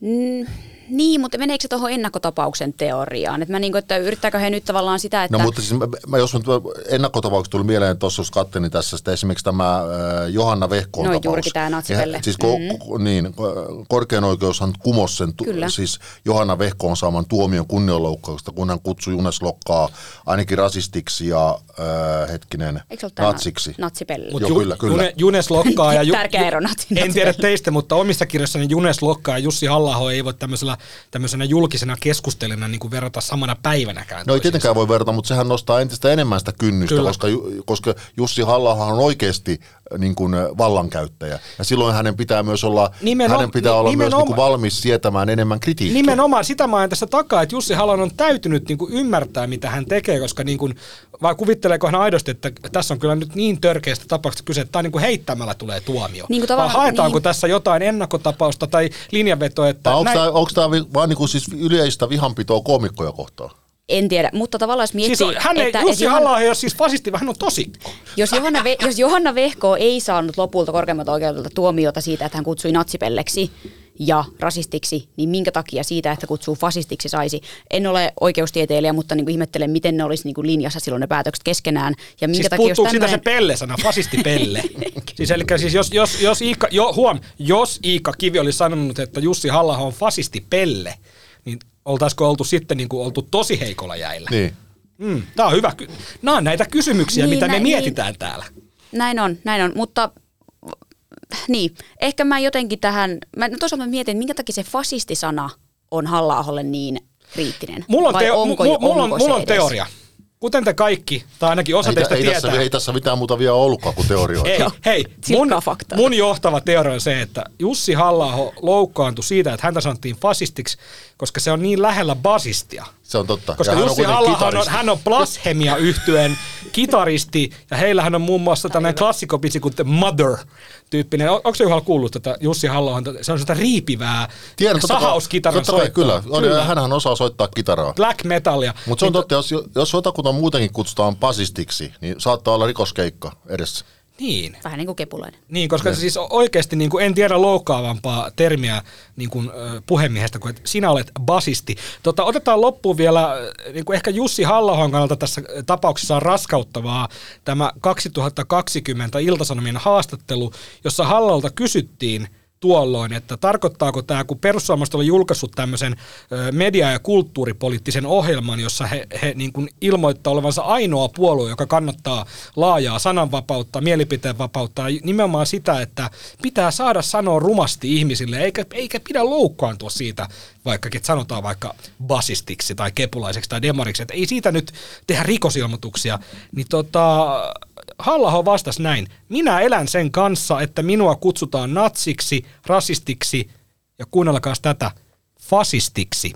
Mm, niin, mutta meneekö se tuohon ennakkotapauksen teoriaan? Että, mä niin kuin, että yrittääkö he nyt tavallaan sitä, että... No mutta siis mä, mä jos ennakkotapaukset tuli mieleen tuossa, jos katselin tässä sitä esimerkiksi tämä äh, Johanna Vehkoon no, tapaus. juurikin tämä natsipelle. Siis ko, mm-hmm. niin, korkein oikeushan kumosi sen, tu, siis Johanna Vehkoon saaman tuomion kunnianloukkauksesta, kun hän kutsui Junes Lokkaa ainakin rasistiksi ja äh, hetkinen, natsiksi. Natsipelle. Joo, ju, kyllä, kyllä. Junes Lokkaa ja... Ju, Tärkeä ero natsi, En tiedä teistä, mutta omissa kirjoissani Junes Lokkaa ja Jussi halla ei voi tämmöisellä tämmöisenä julkisena keskustelijana niin kuin verrata samana päivänäkään. No ei tietenkään voi verrata, mutta sehän nostaa entistä enemmän sitä kynnystä, koska, koska Jussi halla on oikeasti niin kuin vallankäyttäjä. Ja silloin hänen pitää myös olla, Nimeno, hänen pitää olla myös niin kuin valmis sietämään enemmän kritiikkiä. Nimenomaan sitä mä ajan tässä takaa, että Jussi Hallan on täytynyt niin kuin ymmärtää, mitä hän tekee, koska niin kuin, vai kuvitteleeko hän aidosti, että tässä on kyllä nyt niin törkeästä tapauksesta kyse, että tämä niin kuin heittämällä tulee tuomio. Niin kuin vai haetaanko niin. tässä jotain ennakkotapausta tai linjanvetoa, että... Onko, tämä, tämä vaan niin kuin siis yleistä vihanpitoa koomikkoja kohtaan? En tiedä, mutta tavallaan jos miettii, Siis hän ei, että, Jussi että halla ei ole siis fasisti, vaan hän on tosikko. jos Johanna, Ve- jos Johanna Vehko ei saanut lopulta korkeammalta oikeudelta tuomiota siitä, että hän kutsui natsipelleksi ja rasistiksi, niin minkä takia siitä, että kutsuu fasistiksi saisi? En ole oikeustieteilijä, mutta niin kuin ihmettelen, miten ne olisi niin kuin linjassa silloin ne päätökset keskenään. Ja minkä Siis takia, jos puuttuuko siitä se pelle-sana, fasisti-pelle? siis, eli siis jos, jos, jos, Iikka, jo, huom, jos Iikka Kivi oli sanonut, että Jussi halla on fasisti-pelle, niin oltaisiko oltu sitten niin kuin oltu tosi heikolla jäillä? Niin. Mm, Tämä on hyvä. Nämä on näitä kysymyksiä, Niin, mitä me näin- mietitään täällä. Näin on, näin on, mutta niin, ehkä mä jotenkin tähän, mä toisaalta mä mietin, että minkä takia se fasistisana on halla niin kriittinen. Mulla on, teo, onko, mu, mulla on, mulla on teoria. Kuten te kaikki, tai ainakin osa Ei, teistä ei, tietää. tässä, ei tässä mitään muuta vielä ollutkaan kuin teorioita. Ei, hei, mun, mun johtava teoria on se, että Jussi halla loukkaantui siitä, että häntä sanottiin fasistiksi, koska se on niin lähellä basistia. Se on totta. Koska Ja hän on Jussi halla on, kitaristi. hän on Blasphemia yhtyen kitaristi, ja heillähän on muun muassa tämmöinen klassikopitsi kuin The Mother-tyyppinen. On, onko se Juhalla kuullut tätä Jussi halla se on sitä riipivää Tiedän, sahauskitaran totta kai. Kyllä, on, kyllä. hänhän osaa soittaa kitaraa. Black metallia. Mutta se on Niin totta, jos, jos jotakuta muutenkin kutsutaan basistiksi, niin saattaa olla rikoskeikka edessä. Niin. Vähän niin kuin kepulainen. Niin, koska siis oikeasti niin kuin en tiedä loukkaavampaa termiä niin kuin, puhemiehestä kuin, että sinä olet basisti. Tota, otetaan loppuun vielä, niin kuin ehkä Jussi halla kannalta tässä tapauksessa on raskauttavaa tämä 2020 Iltasanomien haastattelu, jossa Hallalta kysyttiin tuolloin, että tarkoittaako tämä, kun perussuomalaiset oli julkaissut tämmöisen media- ja kulttuuripoliittisen ohjelman, jossa he, he niin kuin ilmoittaa olevansa ainoa puolue, joka kannattaa laajaa sananvapautta, mielipiteenvapautta ja nimenomaan sitä, että pitää saada sanoa rumasti ihmisille, eikä, eikä pidä loukkaantua siitä, vaikkakin että sanotaan vaikka basistiksi tai kepulaiseksi tai demariksi, että ei siitä nyt tehdä rikosilmoituksia, niin tota, halla vastasi näin. Minä elän sen kanssa, että minua kutsutaan natsiksi, rasistiksi ja kuunnelkaa tätä, fasistiksi.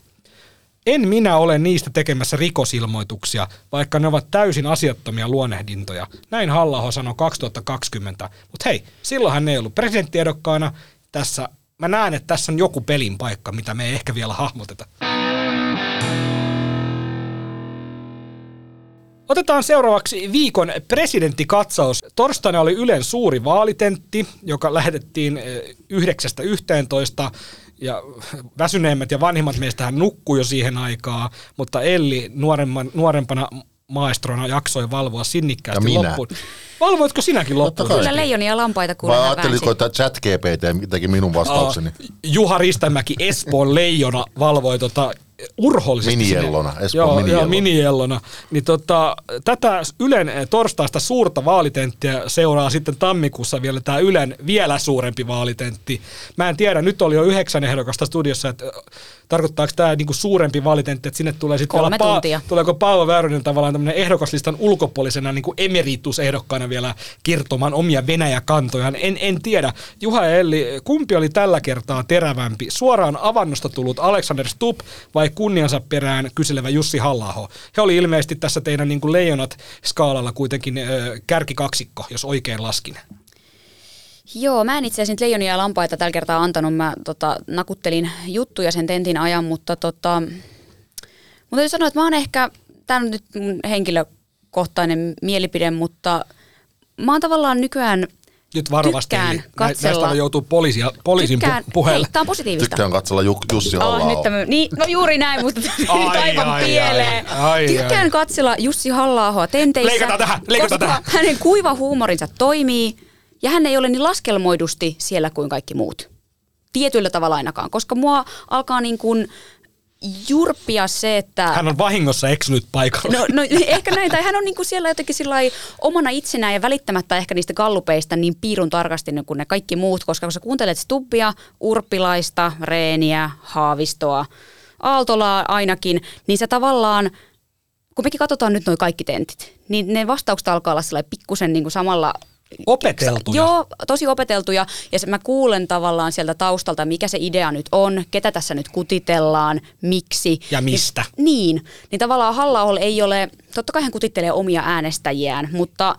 En minä ole niistä tekemässä rikosilmoituksia, vaikka ne ovat täysin asiattomia luonnehdintoja. Näin halla sanoi 2020. Mutta hei, silloin hän ei ollut presidenttiehdokkaana. Tässä, mä näen, että tässä on joku pelin paikka, mitä me ei ehkä vielä hahmoteta. Otetaan seuraavaksi viikon presidenttikatsaus. Torstaina oli Ylen suuri vaalitentti, joka lähetettiin eh, 9.11. Ja väsyneemmät ja vanhimmat meistähän nukkui jo siihen aikaan, mutta Elli nuoremman, nuorempana maestrona jaksoi valvoa sinnikkäästi Ja minä. loppuun. Valvoitko sinäkin loppuun? Kyllä leijonia ja lampaita kuulee Vai väänsi. että chat GPT teki minun vastaukseni? Juha Ristämäki Espoon leijona valvoi tota urhoollisesti. Miniellona. Espoon joo, miniellona. Joo, miniellona. Niin tota, tätä Ylen eh, torstaista suurta vaalitenttiä seuraa sitten tammikuussa vielä tämä Ylen vielä suurempi vaalitentti. Mä en tiedä, nyt oli jo yhdeksän ehdokasta studiossa, että ö, tarkoittaako tämä niinku suurempi vaalitentti, että sinne tulee sitten vielä tuntia. tuleeko Paavo Väyrynen tavallaan tämmöinen ehdokaslistan ulkopuolisena niin kuin emeritusehdokkaana vielä kertomaan omia Venäjä-kantojaan. En, en tiedä. Juha ja Elli, kumpi oli tällä kertaa terävämpi? Suoraan avannosta tullut Alexander Stubb vai kunniansa perään kyselevä Jussi halla He oli ilmeisesti tässä teidän niin kuin leijonat skaalalla kuitenkin ö, kärkikaksikko, jos oikein laskin. Joo, mä en itse asiassa leijonia ja lampaita tällä kertaa antanut. Mä tota, nakuttelin juttuja sen tentin ajan, mutta tota, mun täytyy sanoa, että mä oon ehkä, tämä on nyt mun henkilökohtainen mielipide, mutta mä oon tavallaan nykyään Nyt varovasti, Tykkään katsella. Näistä joutuu poliisia, poliisin tykkään, pu- puheelle. hei, tää on positiivista. Tykkään katsella Ju- Jussi Ah, halla nyt tämmö, niin, no juuri näin, mutta Ai, aivan ai, pieleen. ai, ai, Tykkään ai. katsella Jussi halla tenteissä, Leikataan tähän, leikataan tähän. hänen kuiva huumorinsa toimii ja hän ei ole niin laskelmoidusti siellä kuin kaikki muut. Tietyllä tavalla ainakaan, koska mua alkaa niin kuin jurppia se, että... Hän on vahingossa eksynyt paikalle. No, no ehkä näin, tai hän on niinku siellä jotenkin omana itsenään ja välittämättä ehkä niistä gallupeista niin piirun tarkasti niin kuin ne kaikki muut, koska kun sä kuuntelet Stubbia, Urpilaista, Reeniä, Haavistoa, Aaltolaa ainakin, niin sä tavallaan, kun mekin katsotaan nyt noin kaikki tentit, niin ne vastaukset alkaa olla pikkusen niin kuin samalla Opeteltuja. Joo, tosi opeteltuja. Ja se, mä kuulen tavallaan sieltä taustalta, mikä se idea nyt on, ketä tässä nyt kutitellaan, miksi. Ja mistä. Niin, niin, niin tavallaan halla ei ole, totta kai hän kutittelee omia äänestäjiään, mutta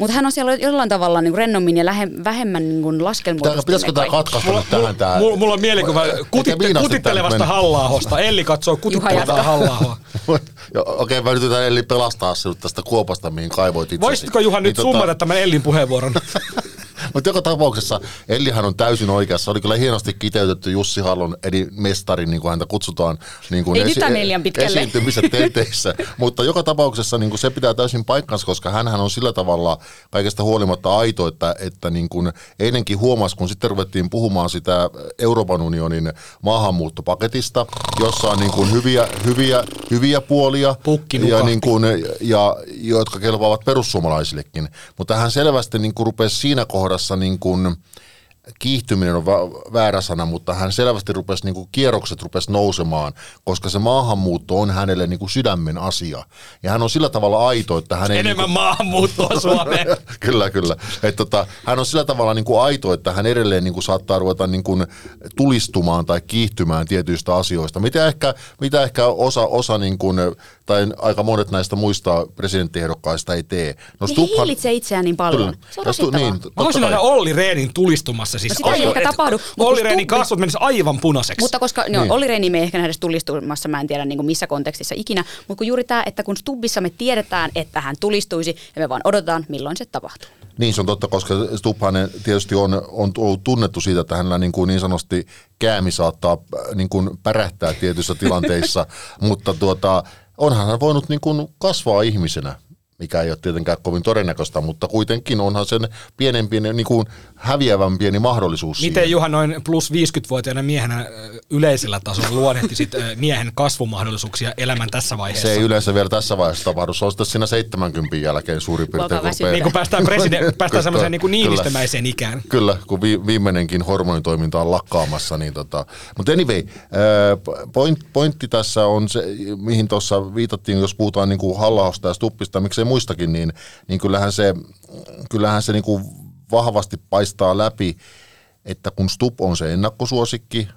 Mutta hän on siellä jollain tavalla niin kuin rennommin ja lähe, vähemmän niin kuin laskelmoidusti. Pitäisikö tämä katkaista nyt tähän? Tää? Mulla, mulla on mielikuva kutitte, kutittelevasta halla Elli katsoo kutittelevaa halla Okei, mä yritän Elli pelastaa sinut tästä kuopasta, mihin kaivoit itsesi. Voisitko Juha nyt niin, tota- summata tota... tämän Ellin puheenvuoron? Mutta joka tapauksessa Ellihan on täysin oikeassa. Oli kyllä hienosti kiteytetty Jussi Hallon, eli mestari, niin kuin häntä kutsutaan. Niin kuin Ei esi- liian pitkälle. Esiintymissä teissä. Mutta joka tapauksessa niin kuin se pitää täysin paikkansa, koska hän on sillä tavalla kaikesta huolimatta aito, että, että niin kuin eilenkin huomasi, kun sitten ruvettiin puhumaan sitä Euroopan unionin maahanmuuttopaketista, jossa on niin kuin hyviä, hyviä, hyviä puolia, ja, niin kuin, ja, jotka kelpaavat perussuomalaisillekin. Mutta hän selvästi niin kuin rupesi siinä kohdassa kohdassa niin kuin, kiihtyminen on väärä sana, mutta hän selvästi rupesi, niin kuin kierrokset rupesi nousemaan, koska se maahanmuutto on hänelle niin kuin sydämen asia. Ja hän on sillä tavalla aito, että hän ei... Enemmän niin kuin, maahanmuuttoa Suomeen. kyllä, kyllä. Et, tota, hän on sillä tavalla niin kuin aito, että hän edelleen niin kuin saattaa ruveta niin kuin tulistumaan tai kiihtymään tietyistä asioista, mitä ehkä, mitä ehkä osa, osa niin kuin, tai aika monet näistä muista presidenttiehdokkaista ei tee. No, niin Stubhan, hillitsee itseään niin paljon. Se on stu, niin, Mä voisin nähdä Olli Rehnin tulistumassa. Siis no sitä ei ehkä tapahdu. Olli Rehnin kasvot menisi aivan punaiseksi. Mutta koska no, niin. Olli Rehni me ei ehkä nähdä tulistumassa, mä en tiedä niin kuin missä kontekstissa ikinä, mutta kun juuri tämä, että kun Stubbissa me tiedetään, että hän tulistuisi ja me vaan odotetaan, milloin se tapahtuu. Niin, se on totta, koska Stubbhan tietysti on, on ollut tunnettu siitä, että hänellä niin, kuin niin sanotusti käämi saattaa äh, niin kuin pärähtää tietyissä tilanteissa, mutta tuota, onhan hän voinut niin kuin kasvaa ihmisenä mikä ei ole tietenkään kovin todennäköistä, mutta kuitenkin onhan sen pienen pieni, niin kuin häviävän pieni mahdollisuus Miten siihen. Juha noin plus 50-vuotiaana miehenä yleisellä tasolla luonnehtisit miehen kasvumahdollisuuksia elämän tässä vaiheessa? Se ei yleensä vielä tässä vaiheessa tapahdu, se on sitten siinä 70 jälkeen suurin piirtein. Niin kuin päästään, president, päästään semmoiseen niin kuin niinistömäiseen ikään. Kyllä, kun vi, viimeinenkin hormonitoiminta on lakkaamassa. Niin tota. Mutta anyway, point, pointti tässä on se, mihin tuossa viitattiin, jos puhutaan niin kuin Hallahosta ja Stuppista, miksei muistakin, niin, niin kyllähän se, kyllähän se niin kuin vahvasti paistaa läpi, että kun Stup on se ennakkosuosikki,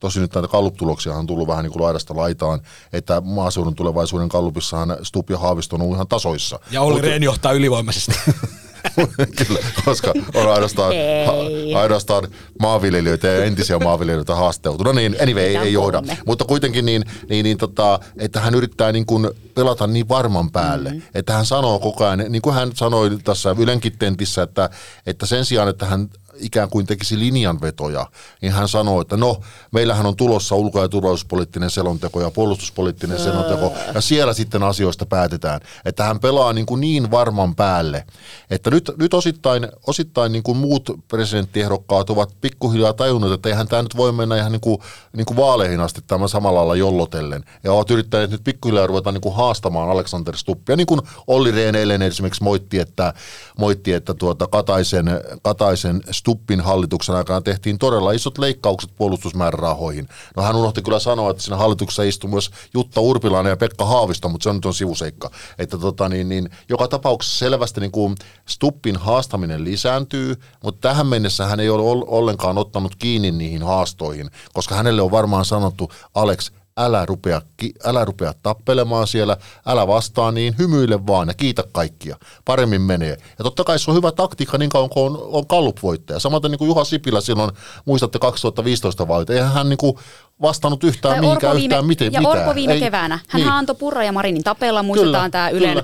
tosi nyt näitä kalluptuloksia on tullut vähän niin kuin laidasta laitaan, että maaseudun tulevaisuuden kallupissahan Stup ja Haavisto on ihan tasoissa. Ja Olli Rehn johtaa ylivoimaisesti. Kyllä, koska on ainoastaan, ha, ainoastaan maanviljelijöitä ja entisiä maanviljelijöitä haasteutu. No niin, anyway, ei, ei johda. Mutta kuitenkin niin, niin, niin tota, että hän yrittää niin kuin pelata niin varman päälle, mm-hmm. että hän sanoo koko ajan, niin kuin hän sanoi tässä Ylenkin tentissä, että, että sen sijaan, että hän ikään kuin tekisi linjanvetoja, niin hän sanoi, että no, meillähän on tulossa ulko- ja turvallisuuspoliittinen selonteko ja puolustuspoliittinen selonteko, ja siellä sitten asioista päätetään. Että hän pelaa niin, kuin niin varman päälle, että nyt, nyt osittain, osittain niin kuin muut presidenttiehdokkaat ovat pikkuhiljaa tajunnut, että eihän tämä nyt voi mennä ihan niin kuin, niin kuin vaaleihin asti tämä samalla lailla jollotellen. Ja ovat yrittäneet nyt pikkuhiljaa ruveta niin kuin haastamaan Alexander Stuppia, niin kuin Olli Rehn eilen esimerkiksi moitti, että, moitti, että tuota Kataisen, Kataisen Stuppin hallituksen aikana tehtiin todella isot leikkaukset puolustusmäärärahoihin. No hän unohti kyllä sanoa, että siinä hallituksessa istui myös Jutta Urpilainen ja Pekka Haavisto, mutta se on nyt on sivuseikka. Että tota, niin, niin, joka tapauksessa selvästi niin kuin Stuppin haastaminen lisääntyy, mutta tähän mennessä hän ei ole ollenkaan ottanut kiinni niihin haastoihin, koska hänelle on varmaan sanottu, Alex, älä rupea, älä rupea tappelemaan siellä, älä vastaa niin, hymyile vaan ja kiitä kaikkia. Paremmin menee. Ja totta kai se on hyvä taktiikka niin kauan kuin on, on Kallup-voittaja. Samaten niin kuin Juha Sipilä silloin, muistatte 2015 vaalit, eihän hän niin kuin vastannut yhtään tai mihinkään viime, yhtään miten, ja mitään. Orpo viime Ei, keväänä. Hän niin. antoi Purra ja Marinin tapella, muistetaan tämä Ylen,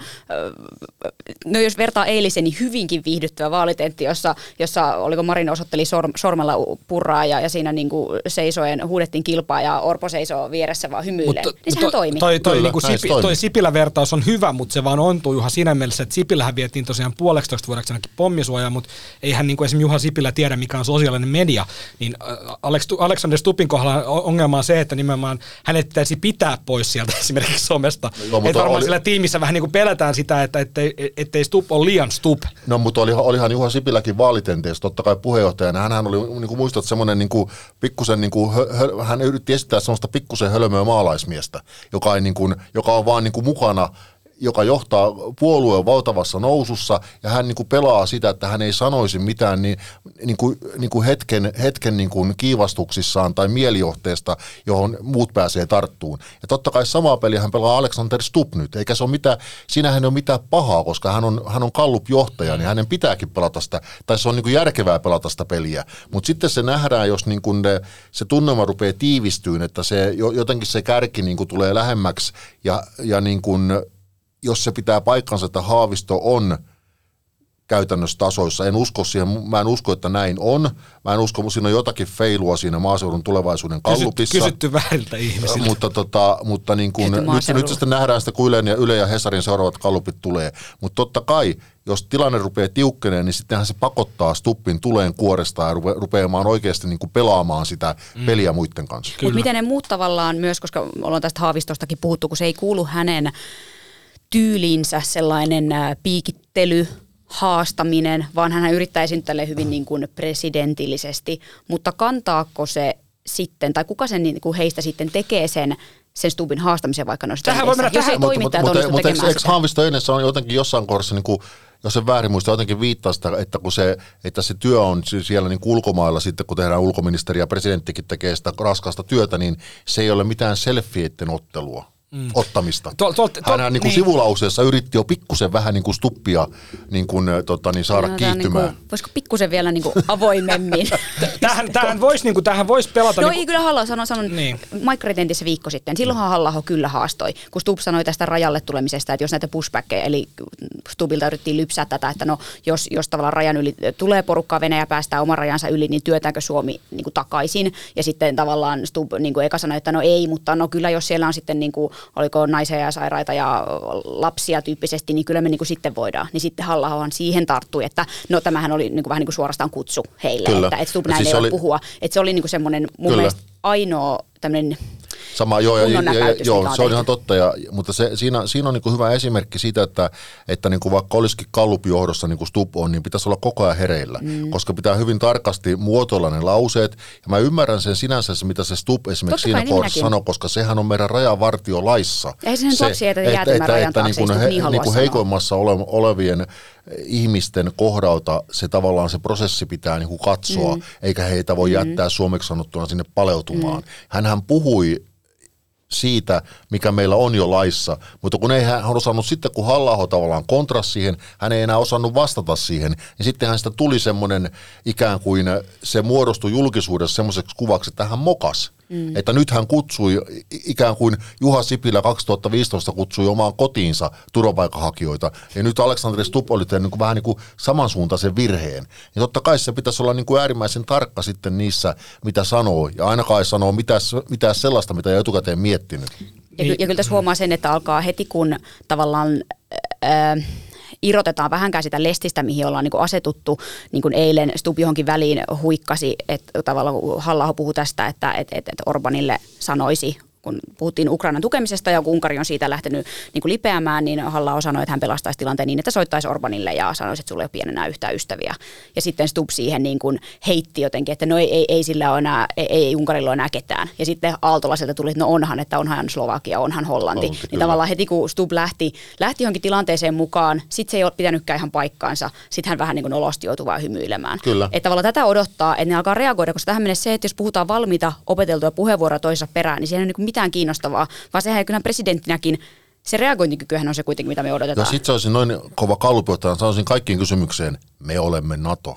no jos vertaa eilisen, niin hyvinkin viihdyttävä vaalitentti, jossa, jossa oliko Marin osoitteli sor, sormella Purraa ja, ja siinä niin kuin seisoen huudettiin kilpaa ja Orpo seisoo vieressä vaan hymyilee. Niin sehän to, toimi. Toi, toi, niin Sipi, toi Sipilä-vertaus on hyvä, mutta se vaan ontuu Juha siinä mielessä, että Sipilähän vietiin tosiaan puoleksitoista vuodeksi ainakin pommisuojaa, mutta eihän niin kuin esimerkiksi Juha Sipilä tiedä, mikä on sosiaalinen media, niin Alex, Alexander Stupin kohdalla ongelma ongelma on se, että nimenomaan hänet pitäisi pitää pois sieltä esimerkiksi somesta. No, että varmaan oli... sillä tiimissä vähän niin kuin pelätään sitä, että ettei, ettei Stup ole liian Stup. No mutta oli, olihan Juha Sipiläkin vaalitenteessä totta kai puheenjohtajana. Hänhän oli, niin kuin muistat, semmoinen niin kuin, pikkusen, niin kuin, hö, hän yritti esittää semmoista pikkusen hölmöä maalaismiestä, joka, ei, niin kuin, joka on vaan niin kuin mukana joka johtaa puolueen valtavassa nousussa ja hän niin kuin pelaa sitä, että hän ei sanoisi mitään niin, niin kuin, niin kuin hetken, hetken niin kuin kiivastuksissaan tai mielijohteesta, johon muut pääsee tarttuun. Ja totta kai samaa peliä hän pelaa Alexander Stubb nyt, eikä se ole mitään, siinähän ei ole mitään pahaa, koska hän on, hän on Kallup-johtaja, niin hänen pitääkin pelata sitä, tai se on niin kuin järkevää pelata sitä peliä. Mutta sitten se nähdään, jos niin kuin ne, se tunnelma rupeaa tiivistyyn, että se jotenkin se kärki niin kuin tulee lähemmäksi ja, ja niin kuin jos se pitää paikkansa, että Haavisto on käytännössä tasoissa. En usko siihen, mä en usko, että näin on. Mä en usko, että siinä on jotakin feilua siinä maaseudun tulevaisuuden kallupissa. Kysytty vääriltä ihmisiltä. Mutta, tota, mutta niin kun, nyt, nyt sitten nähdään sitä, kun Ylen ja, Yle ja Hesarin seuraavat kallupit tulee. Mutta totta kai, jos tilanne rupeaa tiukkeneen, niin sittenhän se pakottaa Stuppin tuleen kuoresta ja rupe, rupeamaan oikeasti niin kuin pelaamaan sitä mm. peliä muiden kanssa. Mutta miten ne muut tavallaan myös, koska ollaan tästä Haavistostakin puhuttu, kun se ei kuulu hänen tyyliinsä sellainen piikittely, haastaminen, vaan hän yrittää esittää hyvin niin kuin presidentillisesti, mutta kantaako se sitten, tai kuka sen niin kuin heistä sitten tekee sen sen Stubin haastamisen vaikka noissa Tähän voi mennä Jos tähän. mutta, mutta, mutta, mutta eikö Haavisto ennen on jotenkin jossain kohdassa, niin kuin, jos se väärin muista, jotenkin viittaa sitä, että, kun se, että se työ on siellä niin ulkomailla sitten, kun tehdään ulkoministeri ja presidenttikin tekee sitä raskasta työtä, niin se ei ole mitään selfieitten ottelua mm. ottamista. Tuol, tuol, tuol, Hän niin kuin niin. sivulauseessa yritti jo pikkusen vähän niin kuin stuppia niin kuin, tota, niin saada no, kiihtymään. Niin kuin, voisiko pikkusen vielä niin kuin avoimemmin? tähän, tähän voisi niin tähän vois pelata. No niin ei kyllä halla sanon, sanon niin. Mike Retentissä viikko sitten. Silloinhan halla kyllä haastoi, kun Stubb sanoi tästä rajalle tulemisesta, että jos näitä pushbackeja, eli Stubbilta yritettiin lypsää tätä, että no jos, jos tavallaan rajan yli tulee porukkaa Venäjä päästää oman rajansa yli, niin työtäänkö Suomi niin kuin takaisin? Ja sitten tavallaan Stubb niin kuin eka sanoi, että no ei, mutta no kyllä jos siellä on sitten niin kuin oliko naisia ja sairaita ja lapsia tyyppisesti, niin kyllä me niin kuin sitten voidaan. Niin sitten halla siihen tarttui, että no tämähän oli niin kuin vähän niin kuin suorastaan kutsu heille, kyllä. että et Stubb näin siis ei oli... puhua. Että se oli niin kuin semmoinen mun kyllä. mielestä ainoa tämmöinen Sama, joo, ja, ja, ja, joo se on ihan totta, ja, mutta se, siinä, siinä on niin hyvä esimerkki siitä, että, että niin kuin vaikka olisikin kallupjohdossa niin kuin Stup on, niin pitäisi olla koko ajan hereillä, mm. koska pitää hyvin tarkasti muotoilla ne lauseet, ja mä ymmärrän sen sinänsä, mitä se Stup esimerkiksi totta siinä kohdassa sanoi, koska sehän on meidän rajavartiolaissa. Ei se, se että, että, että, että niin kuin he, niin, niin kuin heikoimmassa ole, olevien ihmisten kohdalta se tavallaan se prosessi pitää niin kuin katsoa, mm. eikä heitä voi mm. jättää suomeksi sanottuna sinne paleutumaan. Mm. Hänhän puhui siitä, mikä meillä on jo laissa, mutta kun ei hän osannut sitten, kun halla tavallaan kontras siihen, hän ei enää osannut vastata siihen, niin sittenhän sitä tuli semmoinen ikään kuin se muodostui julkisuudessa semmoiseksi kuvaksi, että hän mokas. Mm. Että nyt hän kutsui, ikään kuin Juha Sipilä 2015 kutsui omaan kotiinsa turvapaikanhakijoita, ja nyt Aleksandri Stubb oli tehnyt niin vähän niin kuin samansuuntaisen virheen. Ja totta kai se pitäisi olla niin kuin äärimmäisen tarkka sitten niissä, mitä sanoo, ja ainakaan ei sanoo mitään, mitään sellaista, mitä ei etukäteen miettinyt. Ja, ja kyllä tässä huomaa sen, että alkaa heti kun tavallaan... Äh, irrotetaan vähänkään sitä lestistä, mihin ollaan niin asetuttu, niin kuin eilen Stub johonkin väliin huikkasi, että tavallaan halla puhuu tästä, että, että, että Orbanille sanoisi kun puhuttiin Ukrainan tukemisesta ja kun Unkari on siitä lähtenyt niin kuin lipeämään, niin Halla sanoi, että hän pelastaisi tilanteen niin, että soittaisi Orbanille ja sanoisi, että sulla ei ole pienenä yhtään ystäviä. Ja sitten Stub siihen niin kuin heitti jotenkin, että no ei, ei, ei sillä ole enää, ei, ei Unkarilla ole enää ketään. Ja sitten Aaltolaiselta tuli, että no onhan, että onhan Slovakia, onhan Hollanti. Hollanti niin tavallaan heti kun Stub lähti, lähti johonkin tilanteeseen mukaan, sitten se ei ole pitänytkään ihan paikkaansa, sitten hän vähän niin kuin olosti joutui vaan hymyilemään. Kyllä. Että tavallaan tätä odottaa, että ne alkaa reagoida, koska tähän mennessä se, että jos puhutaan valmiita opeteltuja puheenvuoroja toisessa perään, niin siihen ei niin mitään kiinnostavaa, vaan sehän kyllä presidenttinäkin se reagointikykyhän on se kuitenkin, mitä me odotetaan. Jos itse olisin noin kova kallupijohtaja, sanoisin kaikkiin kysymykseen, me olemme NATO.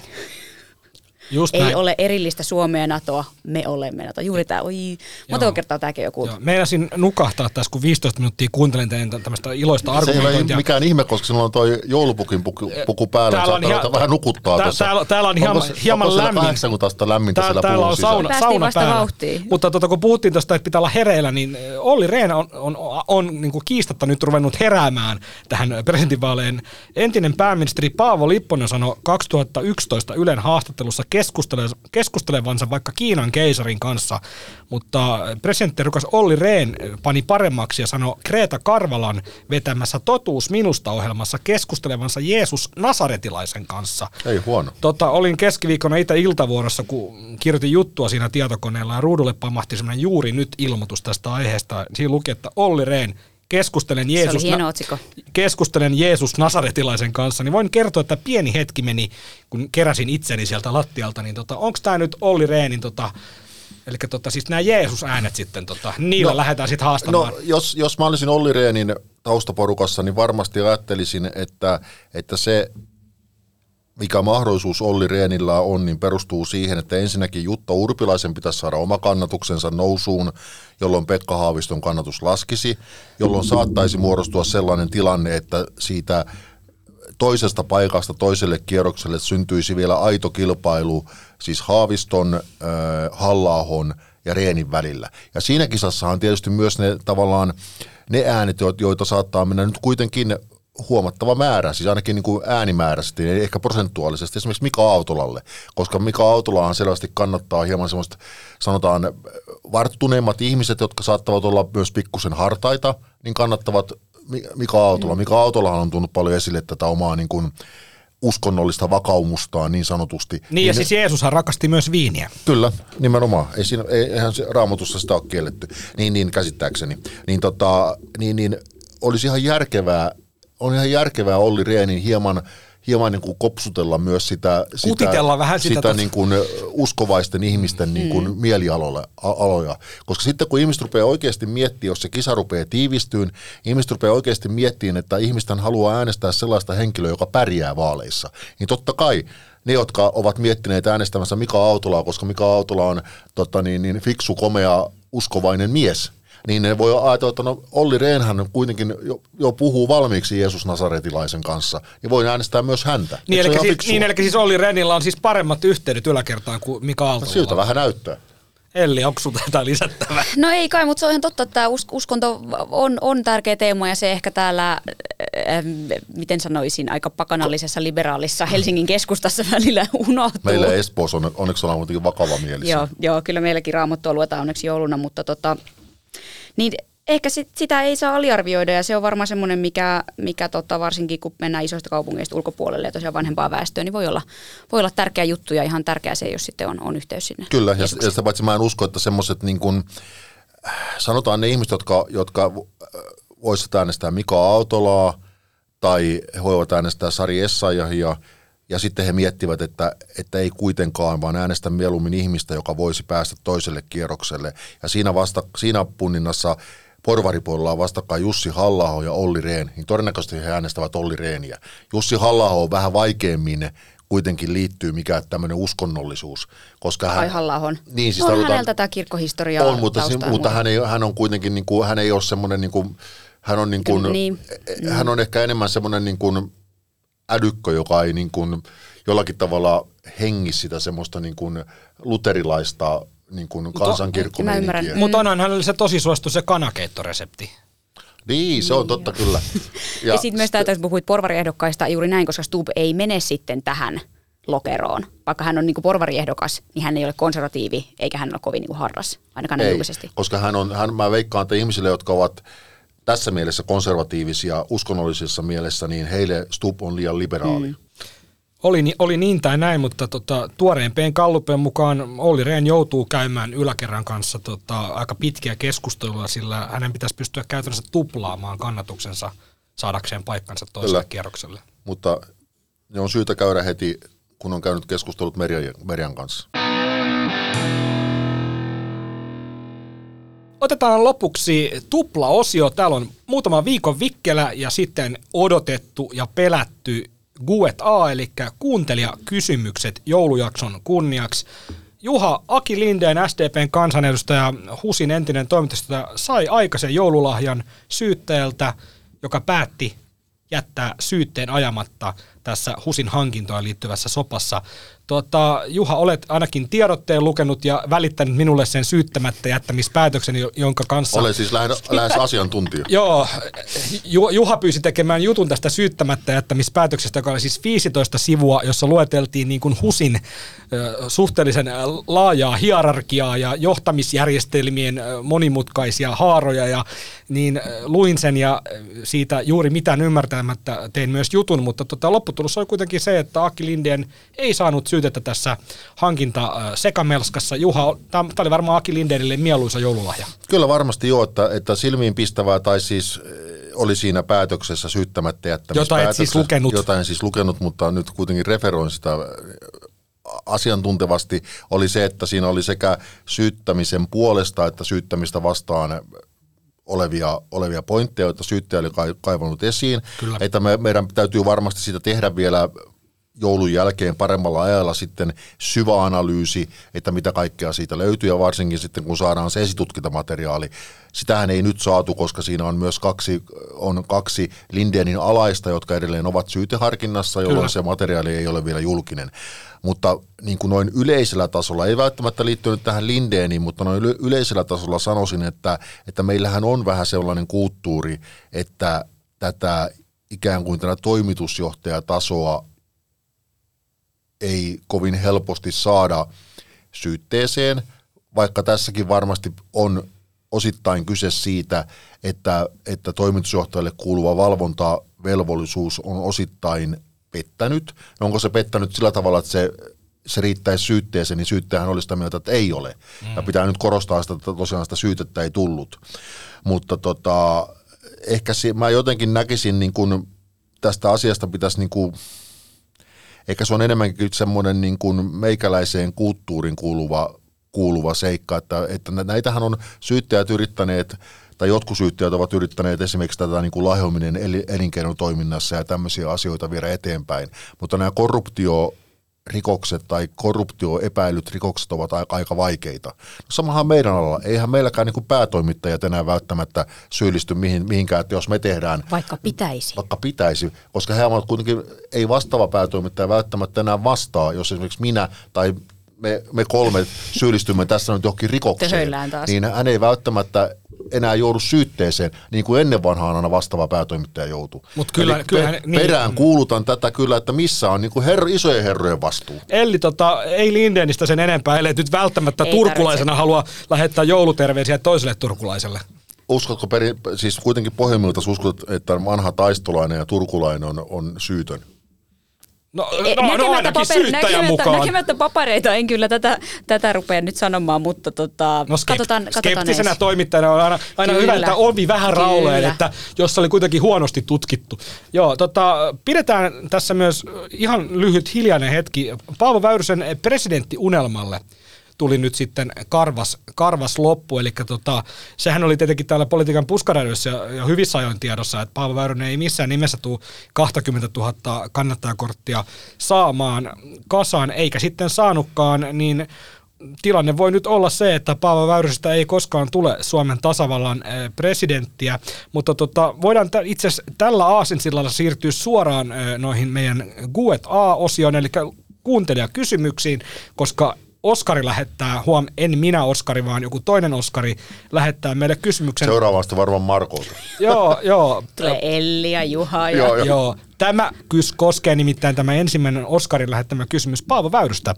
Just ei näin. ole erillistä Suomea ja NATOa, me olemme NATO. Juuri tämä, oi, monta kertaa tämäkin joku. Joo. Meinasin nukahtaa tässä, kun 15 minuuttia kuuntelin teidän tämmöistä iloista argumentointia. Se ei ole mikään ihme, koska sinulla on toi joulupukin puku, puku päällä, täällä on hia- vähän nukuttaa tää, Täällä, täällä on hieman, onko, hieman onko lämmin. 80 lämmintä tää, siellä Täällä on sauna, sauna päällä. Vauhtiin. Mutta tota, kun puhuttiin tuosta, että pitää olla hereillä, niin Olli Rehn on, on, on, on niin kuin kiistatta nyt ruvennut heräämään tähän presidentinvaaleen. Entinen pääministeri Paavo Lipponen sanoi 2011 Ylen haastattelussa keskustelussa keskustelevansa vaikka Kiinan keisarin kanssa, mutta presidenttirukas Olli Rehn pani paremmaksi ja sanoi Kreta Karvalan vetämässä Totuus minusta ohjelmassa keskustelevansa Jeesus Nasaretilaisen kanssa. Ei huono. Tota, olin keskiviikkona itse iltavuorossa, kun kirjoitin juttua siinä tietokoneella ja ruudulle pamahti semmoinen juuri nyt ilmoitus tästä aiheesta. Siinä luki, että Olli Rehn keskustelen Jeesus, Se oli hieno otsikko. keskustelen Jeesus Nasaretilaisen kanssa, niin voin kertoa, että pieni hetki meni, kun keräsin itseni sieltä lattialta, niin tota, onko tämä nyt Olli Rehnin, tota, eli tota, siis nämä Jeesus-äänet sitten, tota, niillä no, lähdetään sitten haastamaan. No, jos, jos mä olisin Olli Rehnin taustaporukassa, niin varmasti ajattelisin, että, että se mikä mahdollisuus Olli Rehnillä on, niin perustuu siihen, että ensinnäkin Jutta Urpilaisen pitäisi saada oma kannatuksensa nousuun, jolloin Pekka Haaviston kannatus laskisi, jolloin saattaisi muodostua sellainen tilanne, että siitä toisesta paikasta toiselle kierrokselle syntyisi vielä aito kilpailu, siis Haaviston, äh, halla ja Reenin välillä. Ja siinä kisassahan tietysti myös ne tavallaan ne äänet, joita saattaa mennä nyt kuitenkin huomattava määrä, siis ainakin niin kuin äänimääräisesti, ehkä prosentuaalisesti, esimerkiksi Mika Autolalle, koska Mika Autolahan selvästi kannattaa hieman semmoista, sanotaan, varttuneemmat ihmiset, jotka saattavat olla myös pikkusen hartaita, niin kannattavat Mika Autola. Mm. Mika Autolahan on tunnut paljon esille tätä omaa niin kuin, uskonnollista vakaumustaan niin sanotusti. Niin, niin ja siis Jeesushan rakasti myös viiniä. Kyllä, nimenomaan. Ei siinä, eihän se raamatussa sitä ole kielletty. Niin, niin käsittääkseni. Niin, tota, niin, niin olisi ihan järkevää on ihan järkevää Olli Rehnin hieman, hieman niin kuin kopsutella myös sitä, sitä, vähän sitä, sitä niin kuin uskovaisten ihmisten niin kuin mm. mielialoja. Koska sitten kun ihmiset rupeaa oikeasti miettimään, jos se kisa rupeaa tiivistyyn, ihmiset rupeaa oikeasti miettimään, että ihmisten haluaa äänestää sellaista henkilöä, joka pärjää vaaleissa. Niin totta kai ne, jotka ovat miettineet äänestämässä Mika Autolaa, koska Mika Autola on tota niin, niin fiksu, komea, uskovainen mies – niin ne voi ajatella, että no Olli Rehnhän kuitenkin jo, jo puhuu valmiiksi Jeesus Nasaretilaisen kanssa, niin voi äänestää myös häntä. Niin, eli siis, niin eli siis Olli Rehnillä on siis paremmat yhteydet yläkertaan kuin Mika Aaltola. No, siltä vähän näyttää. Elli, onko sinulla jotain lisättävää? No ei kai, mutta se on ihan totta, että uskonto on, on tärkeä teema ja se ehkä täällä, äh, miten sanoisin, aika pakanallisessa liberaalissa Helsingin keskustassa välillä unohtuu. Meillä Espoossa on, onneksi ollaan kuitenkin vakava mielessä. Joo, joo, kyllä meilläkin raamattua luetaan onneksi jouluna, mutta tota, niin ehkä sit, sitä ei saa aliarvioida ja se on varmaan semmoinen, mikä, mikä tota, varsinkin kun mennään isoista kaupungeista ulkopuolelle ja tosiaan vanhempaa väestöä, niin voi olla, voi olla tärkeä juttu ja ihan tärkeä se, jos sitten on, on yhteys sinne. Kyllä, ja, ja sitä paitsi mä en usko, että semmoiset niin kuin, sanotaan ne ihmiset, jotka, jotka voisivat äänestää Mika Autolaa tai he voivat äänestää Sari Essayahia, ja sitten he miettivät, että, että ei kuitenkaan, vaan äänestä mieluummin ihmistä, joka voisi päästä toiselle kierrokselle. Ja siinä, vasta, siinä punninnassa porvaripuolella on vastakkain Jussi halla ja Olli Rehn, niin todennäköisesti he äänestävät Olli Rehniä. Jussi halla on vähän vaikeammin kuitenkin liittyy mikä tämmöinen uskonnollisuus. Koska hän, Ai halla Niin, siis on hänellä tätä kirkkohistoriaa On, mutta, se, mutta hän, ei, hän on kuitenkin, niin kuin, hän ei ole semmoinen, niin kuin, hän on, niin kuin, niin. hän on ehkä enemmän semmoinen niin kuin, ädykkö, joka ei niin kuin jollakin tavalla hengi sitä semmoista niin kuin luterilaista niin kuin kansankirkkomeininkiä. Mutta onhan hänelle se tosi suosittu se kanakeittoresepti. Niin, se on niin, totta kyllä. Ja, ja sitten myös täältä, että puhuit porvariehdokkaista juuri näin, koska Stub ei mene sitten tähän lokeroon. Vaikka hän on niin porvariehdokas, niin hän ei ole konservatiivi, eikä hän ole kovin niin harras, ainakaan ei, julkisesti. koska hän on, hän, mä veikkaan, että ihmisille, jotka ovat tässä mielessä konservatiivisia uskonnollisessa mielessä, niin heille Stubb on liian liberaali. Mm. Oli, oli niin tai näin, mutta tota, tuoreempien kallupen mukaan Olli Rehn joutuu käymään yläkerran kanssa tota, aika pitkiä keskustelua, sillä hänen pitäisi pystyä käytännössä tuplaamaan kannatuksensa saadakseen paikkansa toiselle Kyllä. kierrokselle. Mutta ne on syytä käydä heti, kun on käynyt keskustelut Merjan, Merjan kanssa. Otetaan lopuksi tupla-osio. Täällä on muutama viikon vikkelä ja sitten odotettu ja pelätty Guet A, eli kuuntelijakysymykset joulujakson kunniaksi. Juha Aki Lindeen, SDPn kansanedustaja, HUSin entinen toimitusjohtaja, sai aikaisen joululahjan syyttäjältä, joka päätti jättää syytteen ajamatta tässä HUSin hankintoon liittyvässä sopassa. Tuota, Juha, olet ainakin tiedotteen lukenut ja välittänyt minulle sen syyttämättä jättämispäätöksen, jonka kanssa... Olen siis lähes, lähes asiantuntija. Joo, Juha pyysi tekemään jutun tästä syyttämättä jättämispäätöksestä, joka oli siis 15 sivua, jossa lueteltiin niin kuin HUSin suhteellisen laajaa hierarkiaa ja johtamisjärjestelmien monimutkaisia haaroja, ja niin luin sen ja siitä juuri mitään ymmärtänyt välinpitämättä tein myös jutun, mutta tota, lopputulos oli kuitenkin se, että Aki Lindeen ei saanut syytettä tässä hankinta sekamelskassa. Juha, tämä oli varmaan Aki Lindeenille mieluisa joululahja. Kyllä varmasti joo, että, että silmiin pistävää tai siis oli siinä päätöksessä syyttämättä jättämispäätöksessä. Jota et siis lukenut. Jota en siis lukenut, mutta nyt kuitenkin referoin sitä asiantuntevasti, oli se, että siinä oli sekä syyttämisen puolesta että syyttämistä vastaan olevia, olevia pointteja, joita syyttäjä oli kaivannut esiin. Kyllä. Että me, meidän täytyy varmasti siitä tehdä vielä joulun jälkeen paremmalla ajalla sitten syvä analyysi, että mitä kaikkea siitä löytyy ja varsinkin sitten kun saadaan se esitutkintamateriaali. Sitähän ei nyt saatu, koska siinä on myös kaksi, on kaksi Lindenin alaista, jotka edelleen ovat syyteharkinnassa, jolloin Kyllä. se materiaali ei ole vielä julkinen. Mutta niin kuin noin yleisellä tasolla, ei välttämättä liittynyt tähän Lindeeniin, mutta noin yleisellä tasolla sanoisin, että, että meillähän on vähän sellainen kulttuuri, että tätä ikään kuin tätä toimitusjohtajatasoa ei kovin helposti saada syytteeseen, vaikka tässäkin varmasti on osittain kyse siitä, että, että toimitusjohtajalle kuuluva valvontavelvollisuus on osittain pettänyt. No onko se pettänyt sillä tavalla, että se, se riittäisi syytteeseen, niin syyttäjähän olisi sitä mieltä, että ei ole. Mm. Ja pitää nyt korostaa sitä, että tosiaan sitä syytettä ei tullut. Mutta tota, ehkä si- mä jotenkin näkisin niin kun tästä asiasta pitäisi niin kuin Ehkä se on enemmänkin semmoinen niin kuin meikäläiseen kulttuurin kuuluva, kuuluva seikka, että, että näitähän on syyttäjät yrittäneet tai jotkut syyttäjät ovat yrittäneet esimerkiksi tätä niin kuin lahjominen elinkeinotoiminnassa ja tämmöisiä asioita viedä eteenpäin, mutta nämä korruptio rikokset tai korruptioepäilyt rikokset ovat aika, aika vaikeita. No samahan meidän alalla. Eihän meilläkään niin päätoimittajat enää välttämättä syyllisty mihin, mihinkään, että jos me tehdään... Vaikka pitäisi. Vaikka pitäisi, koska he ovat kuitenkin, ei vastaava päätoimittaja välttämättä enää vastaa, jos esimerkiksi minä tai me, me kolme syyllistymme tässä nyt johonkin rikokseen, niin hän ei välttämättä enää joudu syytteeseen, niin kuin ennen vanhaan aina vastaava päätoimittaja joutui. Mut kyllä, Eli kyllä, pe- niin. perään kuulutan tätä kyllä, että missä on niin kuin her- isojen herrojen vastuu. Eli tota, ei Lindenistä sen enempää, ellei nyt välttämättä ei turkulaisena tarvitse. halua lähettää jouluterveisiä toiselle turkulaiselle. Uskotko, peri, siis kuitenkin pohjimmilta uskot, että vanha taistolainen ja turkulainen on, on syytön? No, e, no, no ainakin paperi, syyttäjän näkemättä, mukaan. Näkemättä papereita en kyllä tätä, tätä rupea nyt sanomaan, mutta tota, no, skept, katsotaan, katsotaan Skeptisenä ensin. toimittajana on aina, aina hyvä, että ovi vähän rauleen, että jos oli kuitenkin huonosti tutkittu. Joo, tota, pidetään tässä myös ihan lyhyt hiljainen hetki Paavo Väyrysen presidenttiunelmalle – tuli nyt sitten karvas, karvas loppu. Eli tota, sehän oli tietenkin täällä politiikan puskaradiossa ja, hyvissä ajoin tiedossa, että Paavo Väyrynen ei missään nimessä tule 20 000 kannattajakorttia saamaan kasaan, eikä sitten saanutkaan, niin tilanne voi nyt olla se, että Paavo Väyrysestä ei koskaan tule Suomen tasavallan eh, presidenttiä, mutta tota, voidaan itse asiassa tällä aasinsillalla siirtyä suoraan eh, noihin meidän Guet A-osioon, eli kuuntelijakysymyksiin, koska Oskari lähettää, huom, en minä Oskari, vaan joku toinen Oskari lähettää meille kysymyksen. Seuraavasti varmaan Markolta. joo, joo. Tulee Elli ja Juha. Ja... joo, joo. joo. Tämä kys koskee nimittäin tämä ensimmäinen Oskarin lähettämä kysymys Paavo Väyrystä.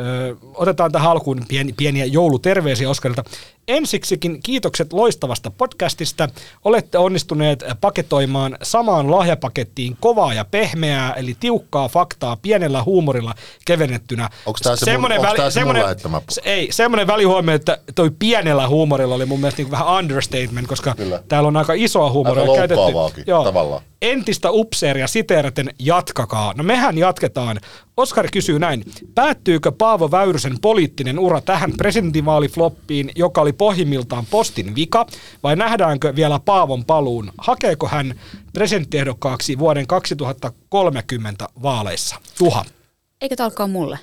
Ö, otetaan tähän alkuun pieni, pieniä jouluterveisiä Oskarilta. Ensiksikin kiitokset loistavasta podcastista. Olette onnistuneet paketoimaan samaan lahjapakettiin kovaa ja pehmeää, eli tiukkaa faktaa pienellä huumorilla kevennettynä. Onko tämä se, semmoinen mun, väli, semmoinen, se, Ei, semmoinen välihuomio, että toi pienellä huumorilla oli mun mielestä niin vähän understatement, koska Kyllä. täällä on aika isoa huumoria aika käytetty. Joo, tavallaan. Entistä upseeria siteeraten jatkakaa. No mehän jatketaan. Oskar kysyy näin. Päättyykö Paavo Väyrysen poliittinen ura tähän presidentinvaalifloppiin, joka oli pohjimmiltaan postin vika, vai nähdäänkö vielä Paavon paluun? Hakeeko hän presidenttiehdokkaaksi vuoden 2030 vaaleissa? Tuha. Eikö tämä alkaa mulle?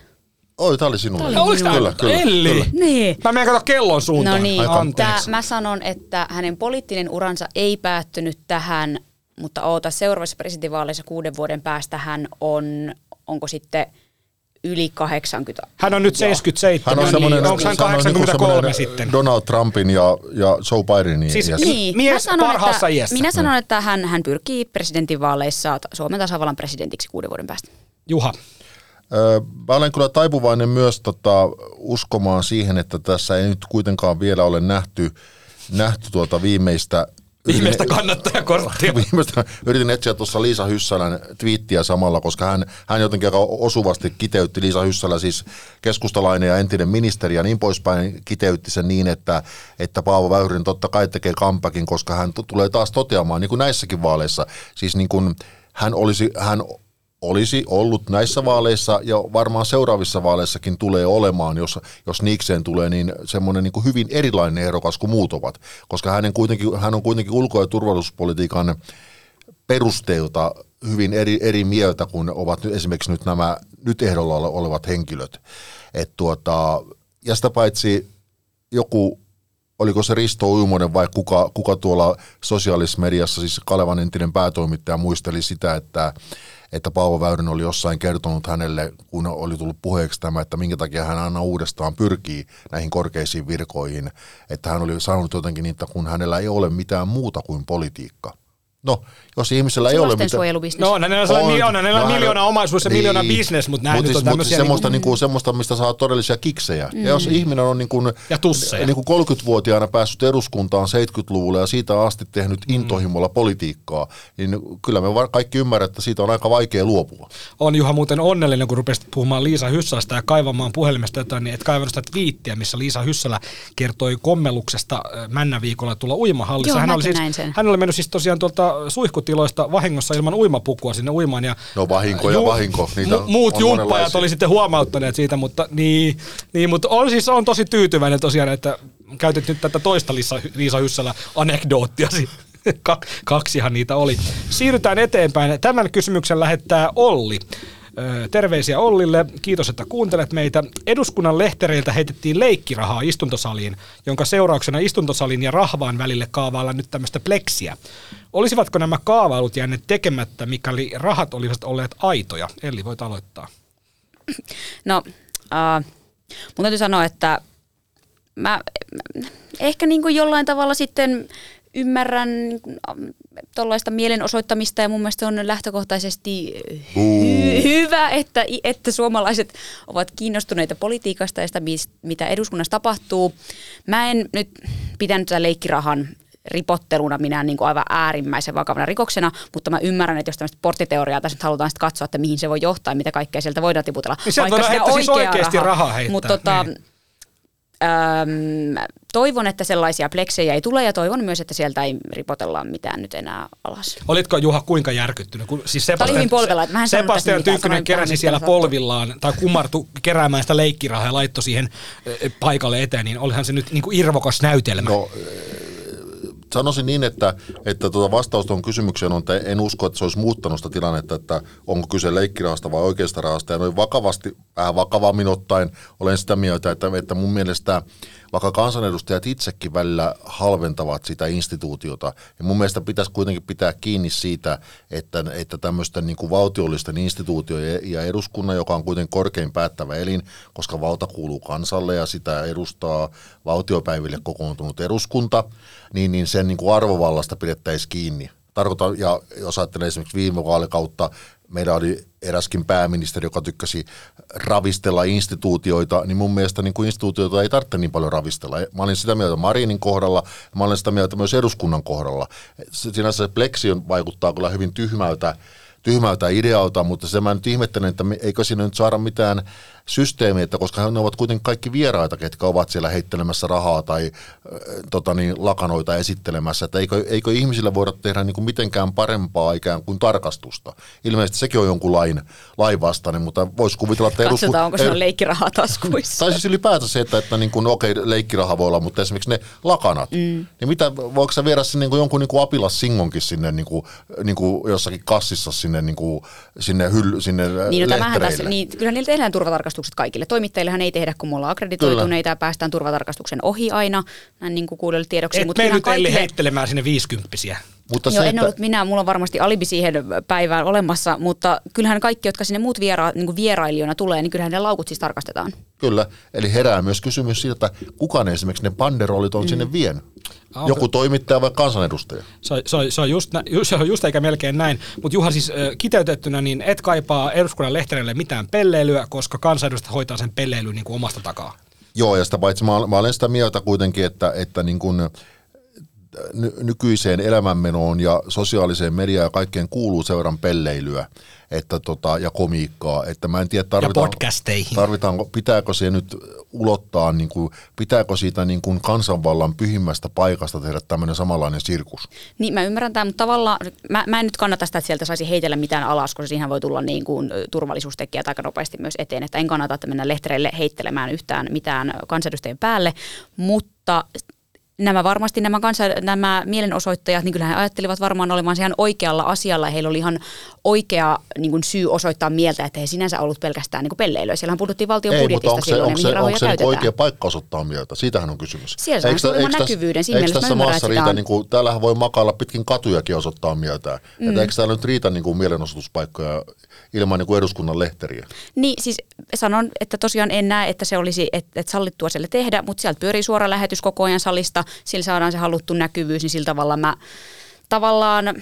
Oi, tämä oli sinulle. Tämä oli kyllä, kyllä, Elli. Kyllä. Niin. Mä menen katsoa kellon suuntaan. No niin. Anteeksi. Tää, mä sanon, että hänen poliittinen uransa ei päättynyt tähän, mutta oota, seuraavassa presidentinvaaleissa kuuden vuoden päästä hän on, onko sitten yli 80. Hän on nyt 77. Hän on semmoinen, niin, onko hän 83 sitten? Donald Trumpin ja, ja Joe Bidenin siis, niin, mies sanon, parhaassa että, iässä. Minä sanon, että hän, hän pyrkii presidentinvaaleissa Suomen tasavallan presidentiksi kuuden vuoden päästä. Juha. Mä olen kyllä taipuvainen myös tota, uskomaan siihen, että tässä ei nyt kuitenkaan vielä ole nähty, nähty tuota viimeistä, Viimeistä kannattajakorttia. Viimeistä, yritin etsiä tuossa Liisa Hyssälän twiittiä samalla, koska hän, hän jotenkin aika osuvasti kiteytti Liisa Hyssälä, siis keskustalainen ja entinen ministeri ja niin poispäin, kiteytti sen niin, että, että Paavo Väyrynen totta kai tekee kampakin, koska hän t- tulee taas toteamaan, niin kuin näissäkin vaaleissa, siis niin kuin hän olisi, hän olisi ollut näissä vaaleissa ja varmaan seuraavissa vaaleissakin tulee olemaan, jos, jos Nikseen tulee, niin semmoinen niin hyvin erilainen ehdokas kuin muut ovat, koska hänen kuitenkin, hän on kuitenkin ulko- ja turvallisuuspolitiikan perusteilta hyvin eri, eri mieltä kuin ovat esimerkiksi nyt nämä nyt ehdolla olevat henkilöt. Et tuota, ja sitä paitsi joku oliko se Risto Uimonen vai kuka, kuka tuolla sosiaalisessa mediassa, siis Kalevan entinen päätoimittaja muisteli sitä, että, että Paavo Väyrynen oli jossain kertonut hänelle, kun oli tullut puheeksi tämä, että minkä takia hän aina uudestaan pyrkii näihin korkeisiin virkoihin, että hän oli sanonut jotenkin niin, että kun hänellä ei ole mitään muuta kuin politiikka. No, jos ihmisellä ei ole mitään... No on hänellä On. miljoona, hänellä on miljoona omaisuus ja niin. miljoona business, mutta nämä Mut nyt siis- on mut tämmöisiä... semmoista, niinku- niinku, semmoista, mistä saa todellisia kiksejä. Mm. Ja jos ihminen on niin kuin, Ja tusseja. niin kuin 30-vuotiaana päässyt eduskuntaan 70-luvulla ja siitä asti tehnyt Mm. intohimolla politiikkaa, niin kyllä me kaikki ymmärrämme, että siitä on aika vaikea luopua. on Juha muuten onnellinen, kun rupesit puhumaan Liisa Hyssälästä ja kaivamaan puhelimesta jotain, niin et kaivannut sitä twiittiä, missä Liisa Hyssälä kertoi kommelluksesta äh, Männäviikolla tulla uimahallissa. Joo, hän, oli siis, hän oli mennyt siis tosiaan tuolta suihkutiloista vahingossa ilman uimapukua sinne uimaan. Ja No vahinko ja vahinko, niitä mu- muut jumppajat oli sitten huomauttaneet siitä, mutta niin, niin mutta on siis on tosi tyytyväinen tosiaan, että käytit nyt tätä toista Liisa, Liisa Hyssälä anekdoottiasi. Ka- kaksihan niitä oli. Siirrytään eteenpäin. Tämän kysymyksen lähettää Olli. Terveisiä Ollille. Kiitos, että kuuntelet meitä. Eduskunnan lehtereiltä heitettiin leikkirahaa istuntosaliin, jonka seurauksena istuntosalin ja rahvaan välille kaavaillaan nyt tämmöistä pleksiä. Olisivatko nämä kaavailut jääneet tekemättä, mikäli rahat olisivat olleet aitoja? Elli, voit aloittaa. No, äh, mun täytyy sanoa, että mä ehkä niin kuin jollain tavalla sitten ymmärrän tuollaista mielenosoittamista ja mun mielestä se on lähtökohtaisesti hy- hyvä, että, että suomalaiset ovat kiinnostuneita politiikasta ja sitä, mitä eduskunnassa tapahtuu. Mä en nyt pitänyt tätä leikkirahan ripotteluna minä niin kuin aivan äärimmäisen vakavana rikoksena, mutta mä ymmärrän, että jos tämmöistä porttiteoriaa tässä nyt halutaan sitten katsoa, että mihin se voi johtaa ja mitä kaikkea sieltä voidaan tiputella. Niin sieltä voidaan heittää siis oikeasti rahaa heittää, Mutta tota, niin. Toivon, että sellaisia pleksejä ei tule ja toivon myös, että sieltä ei ripotella mitään nyt enää alas. Olitko Juha kuinka järkyttynyt? Kun, siis Tämä oli hyvin polvella, että mä en Sebastian Tynkkynen keräsi siellä mitä sattuu. polvillaan tai kumartu keräämään sitä leikkirahaa ja laittoi siihen ö, paikalle eteen, niin olihan se nyt niin kuin irvokas näytelmä. No, sanoisin niin, että, että tuota vastaus tuohon kysymykseen on, että en usko, että se olisi muuttanut sitä tilannetta, että onko kyse leikkirahasta vai oikeasta rahasta. Ja noin vakavasti, vähän vakavammin ottaen, olen sitä mieltä, että, että mun mielestä vaikka kansanedustajat itsekin välillä halventavat sitä instituutiota, niin mun mielestä pitäisi kuitenkin pitää kiinni siitä, että, että tämmöisten niin kuin valtiollisten instituutioiden ja eduskunnan, joka on kuitenkin korkein päättävä elin, koska valta kuuluu kansalle ja sitä edustaa valtiopäiville kokoontunut eduskunta, niin, niin sen niin kuin arvovallasta pidettäisiin kiinni. Tarkoitan, ja jos ajattelee esimerkiksi viime vaalikautta, meillä oli eräskin pääministeri, joka tykkäsi ravistella instituutioita, niin mun mielestä niin kuin instituutioita ei tarvitse niin paljon ravistella. Mä olin sitä mieltä Marinin kohdalla, mä olen sitä mieltä myös eduskunnan kohdalla. Sinänsä se pleksi vaikuttaa kyllä hyvin tyhmältä, tyhmältä idealta, mutta se mä nyt ihmettelen, että eikö siinä nyt saada mitään systeemiä, että koska ne ovat kuitenkin kaikki vieraita, ketkä ovat siellä heittelemässä rahaa tai äh, tota niin, lakanoita esittelemässä, että eikö, eikö ihmisille voida tehdä niin kuin mitenkään parempaa ikään kuin tarkastusta. Ilmeisesti sekin on jonkun lain, lain vastainen, mutta voisi kuvitella, että Katsotaan, onko se on leikkirahaa taskuissa. tai siis ylipäätään se, että, että niin kuin, okei, leikkiraha voi olla, mutta esimerkiksi ne lakanat, mm. niin mitä, voiko sä viedä sinne niin kuin jonkun niin kuin apilassingonkin sinne niin kuin, niin kuin jossakin kassissa sinne, niin kuin, sinne, hyll, sinne Niin, no tässä, niin, kyllä niillä tehdään turvatarkastukset kaikille. Toimittajillehan ei tehdä, kun me ollaan akkreditoituneita ja päästään turvatarkastuksen ohi aina, näin niin kuin kuudelle tiedoksi. Et mutta ihan nyt kaikille- heittelemään sinne viisikymppisiä. Mutta Joo, se, en että, ollut minä, mulla on varmasti alibi siihen päivään olemassa, mutta kyllähän kaikki, jotka sinne muut viera, niin kuin vierailijoina tulee, niin kyllähän ne laukut siis tarkastetaan. Kyllä, eli herää myös kysymys siitä, että kuka ne esimerkiksi ne banderollit on mm. sinne vienyt. Ah, Joku toimittaja vai kansanedustaja? Se, on- se, se, on just, nä- se on just eikä melkein näin. Mutta Juha siis ö, kiteytettynä, niin et kaipaa eduskunnan lehtereille mitään pelleilyä, koska kansanedustajat hoitaa sen pelleilyn niin kuin omasta takaa. Joo, ja sitä paitsi mä, mä olen sitä mieltä kuitenkin, että, että niin kun, ny- nykyiseen elämänmenoon ja sosiaaliseen mediaan ja kaikkeen kuuluu sen verran pelleilyä että tota, ja komiikkaa, että mä en tiedä tarvitaan, podcasteihin. tarvitaanko, pitääkö se nyt ulottaa, niin kuin, pitääkö siitä niin kuin kansanvallan pyhimmästä paikasta tehdä tämmöinen samanlainen sirkus. Niin mä ymmärrän tämän, mutta tavallaan mä, mä en nyt kannata sitä, että sieltä saisi heitellä mitään alas, koska siihen voi tulla niin kuin turvallisuustekijät aika nopeasti myös eteen, että en kannata, että mennä lehtereille heittelemään yhtään mitään kansanedustajien päälle, mutta nämä varmasti nämä, kansa, nämä mielenosoittajat, niin kyllähän he ajattelivat varmaan olevansa ihan oikealla asialla. Heillä oli ihan oikea niin kuin syy osoittaa mieltä, että he sinänsä ollut pelkästään niin pelleilyä. Siellähän puhuttiin valtion Ei, budjetista mutta silloin onko se, ja mihin onko se, onko se oikea paikka osoittaa mieltä? Siitähän on kysymys. Siellä saa suurimman näkyvyyden. Siinä eikö tässä maassa riitä, on- niin kuin, täällähän voi makailla pitkin katujakin osoittaa mieltä. Mm. Että eikö täällä nyt riitä niin kuin mielenosoituspaikkoja ilman niin kuin eduskunnan lehteriä? Niin, siis sanon, että tosiaan en näe, että se olisi että, että sallittua siellä tehdä, mutta sieltä pyörii suora lähetys koko ajan salista, sillä saadaan se haluttu näkyvyys, niin sillä tavalla mä tavallaan,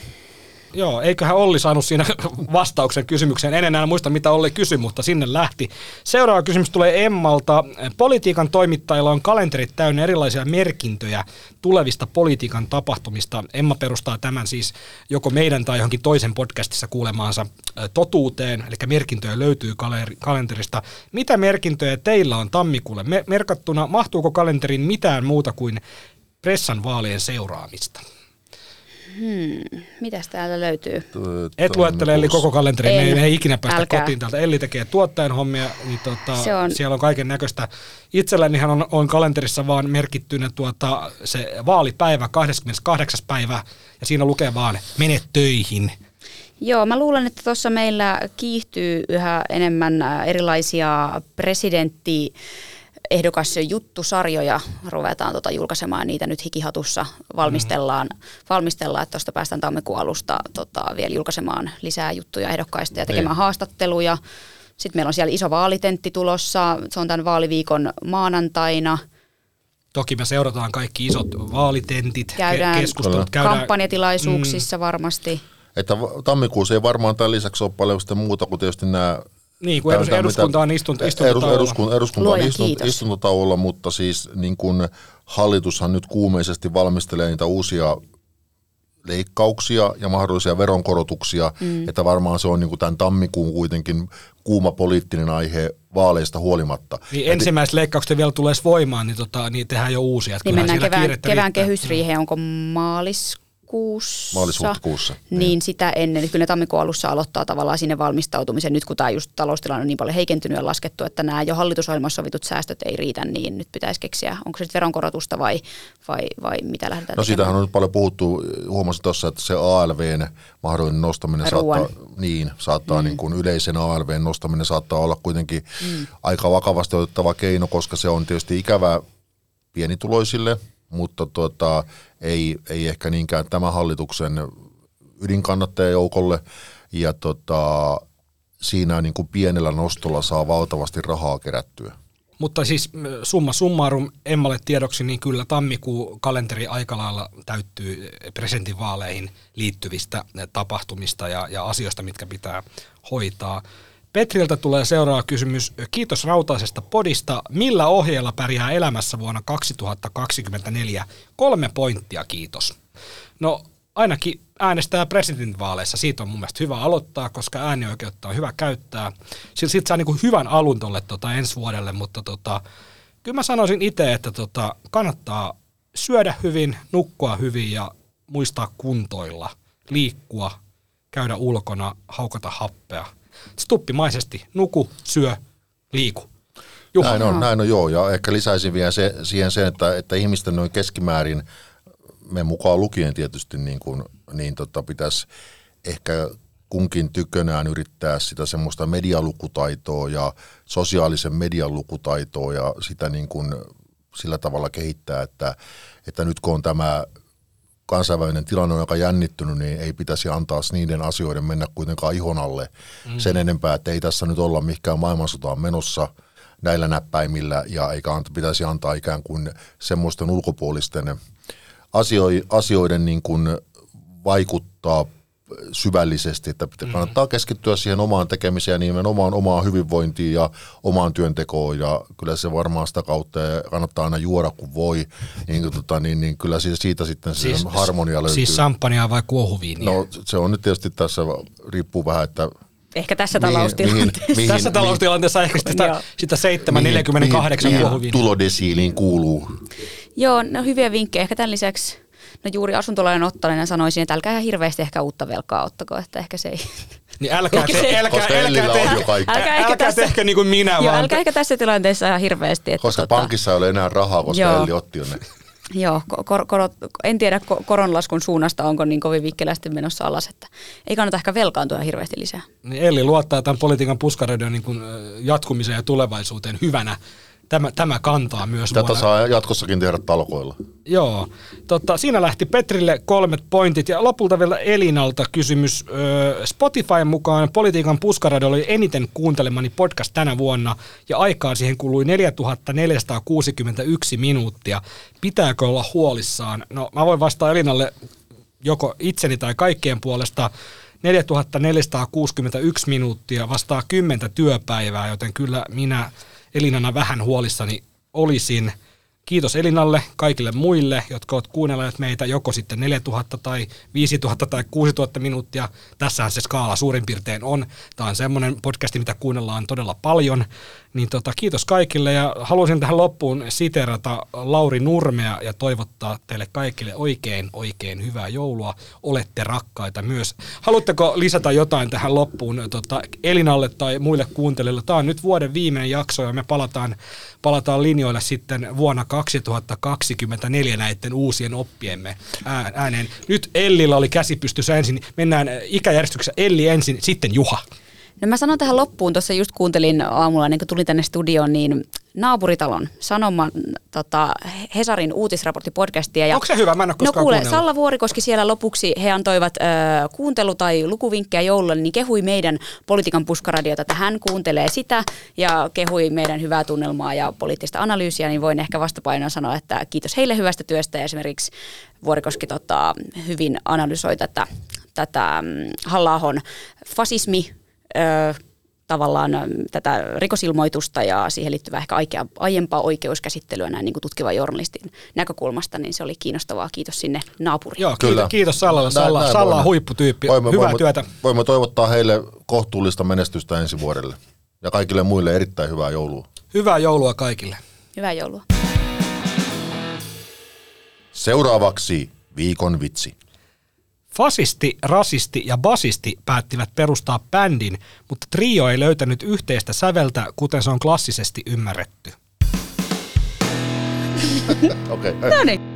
Joo, eiköhän Olli saanut siinä vastauksen kysymykseen. En enää muista, mitä Olli kysyi, mutta sinne lähti. Seuraava kysymys tulee Emmalta. Politiikan toimittajilla on kalenterit täynnä erilaisia merkintöjä tulevista politiikan tapahtumista. Emma perustaa tämän siis joko meidän tai johonkin toisen podcastissa kuulemaansa totuuteen, eli merkintöjä löytyy kalenterista. Mitä merkintöjä teillä on tammikuulle me- merkattuna? Mahtuuko kalenteriin mitään muuta kuin pressan vaalien seuraamista? mitäs täällä löytyy? Et luettele eli koko kalenteri, me ei, En. me ei ikinä päästä Älkää. kotiin täältä. Elli tekee tuottajan hommia, niin tota, Se on- siellä on kaiken näköistä. Itsellänihan on, on kalenterissa vaan merkittynä tuota, se vaalipäivä, 28. päivä, ja siinä lukee vaan, mene töihin. Joo, mä luulen, että tuossa meillä kiihtyy yhä enemmän ä, erilaisia presidentti ehdokas juttusarjoja ruvetaan tota julkaisemaan, niitä nyt hikihatussa valmistellaan, valmistellaan että tuosta päästään tammikuun alusta tota, vielä julkaisemaan lisää juttuja ehdokkaista ja tekemään Niin. haastatteluja. Sitten meillä on siellä iso vaalitentti tulossa, se on tämän vaaliviikon maanantaina. Toki me seurataan kaikki isot vaalitentit, Käydään keskustelut. kampanjatilaisuuksissa varmasti. Että tammikuussa ei varmaan tämän lisäksi ole paljon sitten muuta kuin tietysti nämä... Niin, kun edus- eduskunta on istunt- istuntotauolla. Eduskunta, eduskunta on istunt, istuntotauolla, mutta siis niin kuin hallitushan nyt kuumeisesti valmistelee niitä uusia leikkauksia ja mahdollisia veronkorotuksia, mm. että varmaan se on niin kuin tämän tammikuun kuitenkin kuuma poliittinen aihe vaaleista huolimatta. Niin ensimmäiset leikkaukset vielä tulee voimaan, niin, tota, niin tehdään jo uusia. Että Niin mennään siellä kevään, kevään riittää. kehysriiheen, onko maaliskuussa? Maalis-huhtikuussa, Niin, niin sitä ennen. Nyt kyllä ne tammikuun alussa aloittaa tavallaan sinne valmistautumisen. Nyt kun tämä just taloustilanne on niin paljon heikentynyt ja laskettu, että nämä jo hallitusohjelmassa sovitut säästöt ei riitä, niin nyt pitäisi keksiä, onko se sitten veronkorotusta vai, vai, vai mitä lähdetään No tekemään. siitähän on nyt paljon puhuttu, huomasin tuossa, että se ALVn mahdollinen nostaminen Ruoan. saattaa, niin, saattaa mm. niin kuin yleisen ALVn nostaminen saattaa olla kuitenkin mm. aika vakavasti otettava keino, koska se on tietysti ikävä pienituloisille, mutta tuota, ei, ei ehkä niinkään tämän hallituksen ydinkannattajajoukolle. Ja tota, siinä niin kuin pienellä nostolla saa valtavasti rahaa kerättyä. Mutta siis m, summa summarum Emmalle tiedoksi, niin kyllä tammikuu kalenteri aika lailla täyttyy presidentinvaaleihin liittyvistä eh, tapahtumista ja, ja asioista, mitkä pitää hoitaa. Petriltä tulee seuraava kysymys. Kiitos rautaisesta podista. Millä ohjeella pärjää elämässä vuonna 2024? Kolme pointtia, kiitos. No ainakin äänestää presidentinvaaleissa. Siitä on mun mielestä hyvä aloittaa, koska äänioikeutta on hyvä käyttää. Sitten sit saa niinku hyvän alun tolle tota ensi vuodelle, mutta tota, kyllä mä sanoisin itse, että tota, kannattaa syödä hyvin, nukkua hyvin ja muistaa kuntoilla, liikkua, käydä ulkona, haukata happea. Stuppimaisesti nuku, syö, liiku. Juha. Näin on, näin on joo, ja ehkä lisäisin vielä se, siihen sen, että, että ihmisten noin keskimäärin, me mukaan lukien tietysti, niin, kuin, niin tota, pitäisi ehkä kunkin tykönään yrittää sitä semmoista medialukutaitoa ja sosiaalisen median lukutaitoa ja sitä niin kuin sillä tavalla kehittää, että, että nyt kun on tämä kansainvälinen tilanne on aika jännittynyt, niin ei pitäisi antaa niiden asioiden mennä kuitenkaan ihon alle mm. sen enempää, että ei tässä nyt olla mikään maailmansotaan menossa näillä näppäimillä ja eikä anta, pitäisi antaa ikään kuin semmoisten ulkopuolisten asio, asioiden niin kuin vaikuttaa syvällisesti, että pitää, kannattaa keskittyä siihen omaan tekemiseen ja nimenomaan omaan hyvinvointiin ja omaan työntekoon ja kyllä se varmaan sitä kautta kannattaa aina juoda kun voi, niin, tota, niin, niin kyllä siitä, siitä sitten siis, se harmonia löytyy. Siis samppania vai kuohuviiniä? No se on nyt tietysti tässä, riippuu vähän, että Ehkä tässä taloustilanteessa. Mihin, mihin, tässä taloustilanteessa ehkä sitä, sitä 748 kuohuviiniä. tulodesiiliin kuuluu. Joo, no hyviä vinkkejä. Ehkä tämän lisäksi No juuri asuntolainan ottajana sanoisin, että älkää ihan hirveästi ehkä uutta velkaa ottako, että ehkä se ei... Niin älkää, te, älkää, Koska älkää, te, älkää, älkää, älkää tässä, tehkö niin kuin minä, joo, vaan... älkää ehkä tässä tilanteessa ihan hirveästi. Että koska tota, pankissa ei ole enää rahaa, koska joo. Elli otti jo ne. Joo, kor, kor, en tiedä koronlaskun suunnasta, onko niin kovin vikkelästi menossa alas, että ei kannata ehkä velkaantua hirveästi lisää. Niin Elli luottaa tämän politiikan puskareiden niin kuin jatkumiseen ja tulevaisuuteen hyvänä tämä, tämä kantaa myös. Tätä vuonna. saa jatkossakin tehdä talkoilla. Joo. Totta, siinä lähti Petrille kolmet pointit ja lopulta vielä Elinalta kysymys. Spotifyn mukaan Politiikan puskaradio oli eniten kuuntelemani podcast tänä vuonna ja aikaa siihen kului 4461 minuuttia. Pitääkö olla huolissaan? No mä voin vastata Elinalle joko itseni tai kaikkien puolesta. 4461 minuuttia vastaa 10 työpäivää, joten kyllä minä Elinana vähän huolissani olisin. Kiitos Elinalle, kaikille muille, jotka ovat kuunnelleet meitä joko sitten 4000 tai 5000 tai 6000 minuuttia. Tässähän se skaala suurin piirtein on. Tämä on semmoinen podcasti, mitä kuunnellaan todella paljon. Niin tota, kiitos kaikille ja haluaisin tähän loppuun siterata Lauri Nurmea ja toivottaa teille kaikille oikein oikein hyvää joulua. Olette rakkaita myös. Haluatteko lisätä jotain tähän loppuun tota, Elinalle tai muille kuuntelijoille? Tämä on nyt vuoden viimeinen jakso ja me palataan, palataan linjoille sitten vuonna 2024 näiden uusien oppiemme ääneen. Nyt Ellillä oli käsi pystyssä ensin. Mennään ikäjärjestyksessä Elli ensin, sitten Juha. No mä sanon tähän loppuun, tuossa just kuuntelin aamulla, niin kun tulin tänne studioon, niin naapuritalon Sanoman tota, Hesarin uutisraporttipodcastia. Ja, Onko se hyvä? Mä en ole No kuule, Salla Vuorikoski siellä lopuksi, he antoivat ö, kuuntelu- tai lukuvinkkejä joululle, niin kehui meidän politiikan puskaradiota, että hän kuuntelee sitä ja kehui meidän hyvää tunnelmaa ja poliittista analyysiä, niin voin ehkä vastapainoa sanoa, että kiitos heille hyvästä työstä ja esimerkiksi Vuorikoski tota, hyvin analysoi tätä, tätä mm, halla tavallaan tätä rikosilmoitusta ja siihen liittyvää ehkä aiempaa oikeuskäsittelyä näin niin kuin tutkivan journalistin näkökulmasta, niin se oli kiinnostavaa. Kiitos sinne naapuriin. Joo, kyllä. kiitos Sallalle. Salla, näin, Salla on huipputyyppi. Voimme, Hyvää voimme, työtä. Voimme toivottaa heille kohtuullista menestystä ensi vuodelle. Ja kaikille muille erittäin hyvää joulua. Hyvää joulua kaikille. Hyvää joulua. Seuraavaksi viikon vitsi. Fasisti, rasisti ja basisti päättivät perustaa bändin, mutta trio ei löytänyt yhteistä säveltä, kuten se on klassisesti ymmärretty. Okei. Okay. No niin.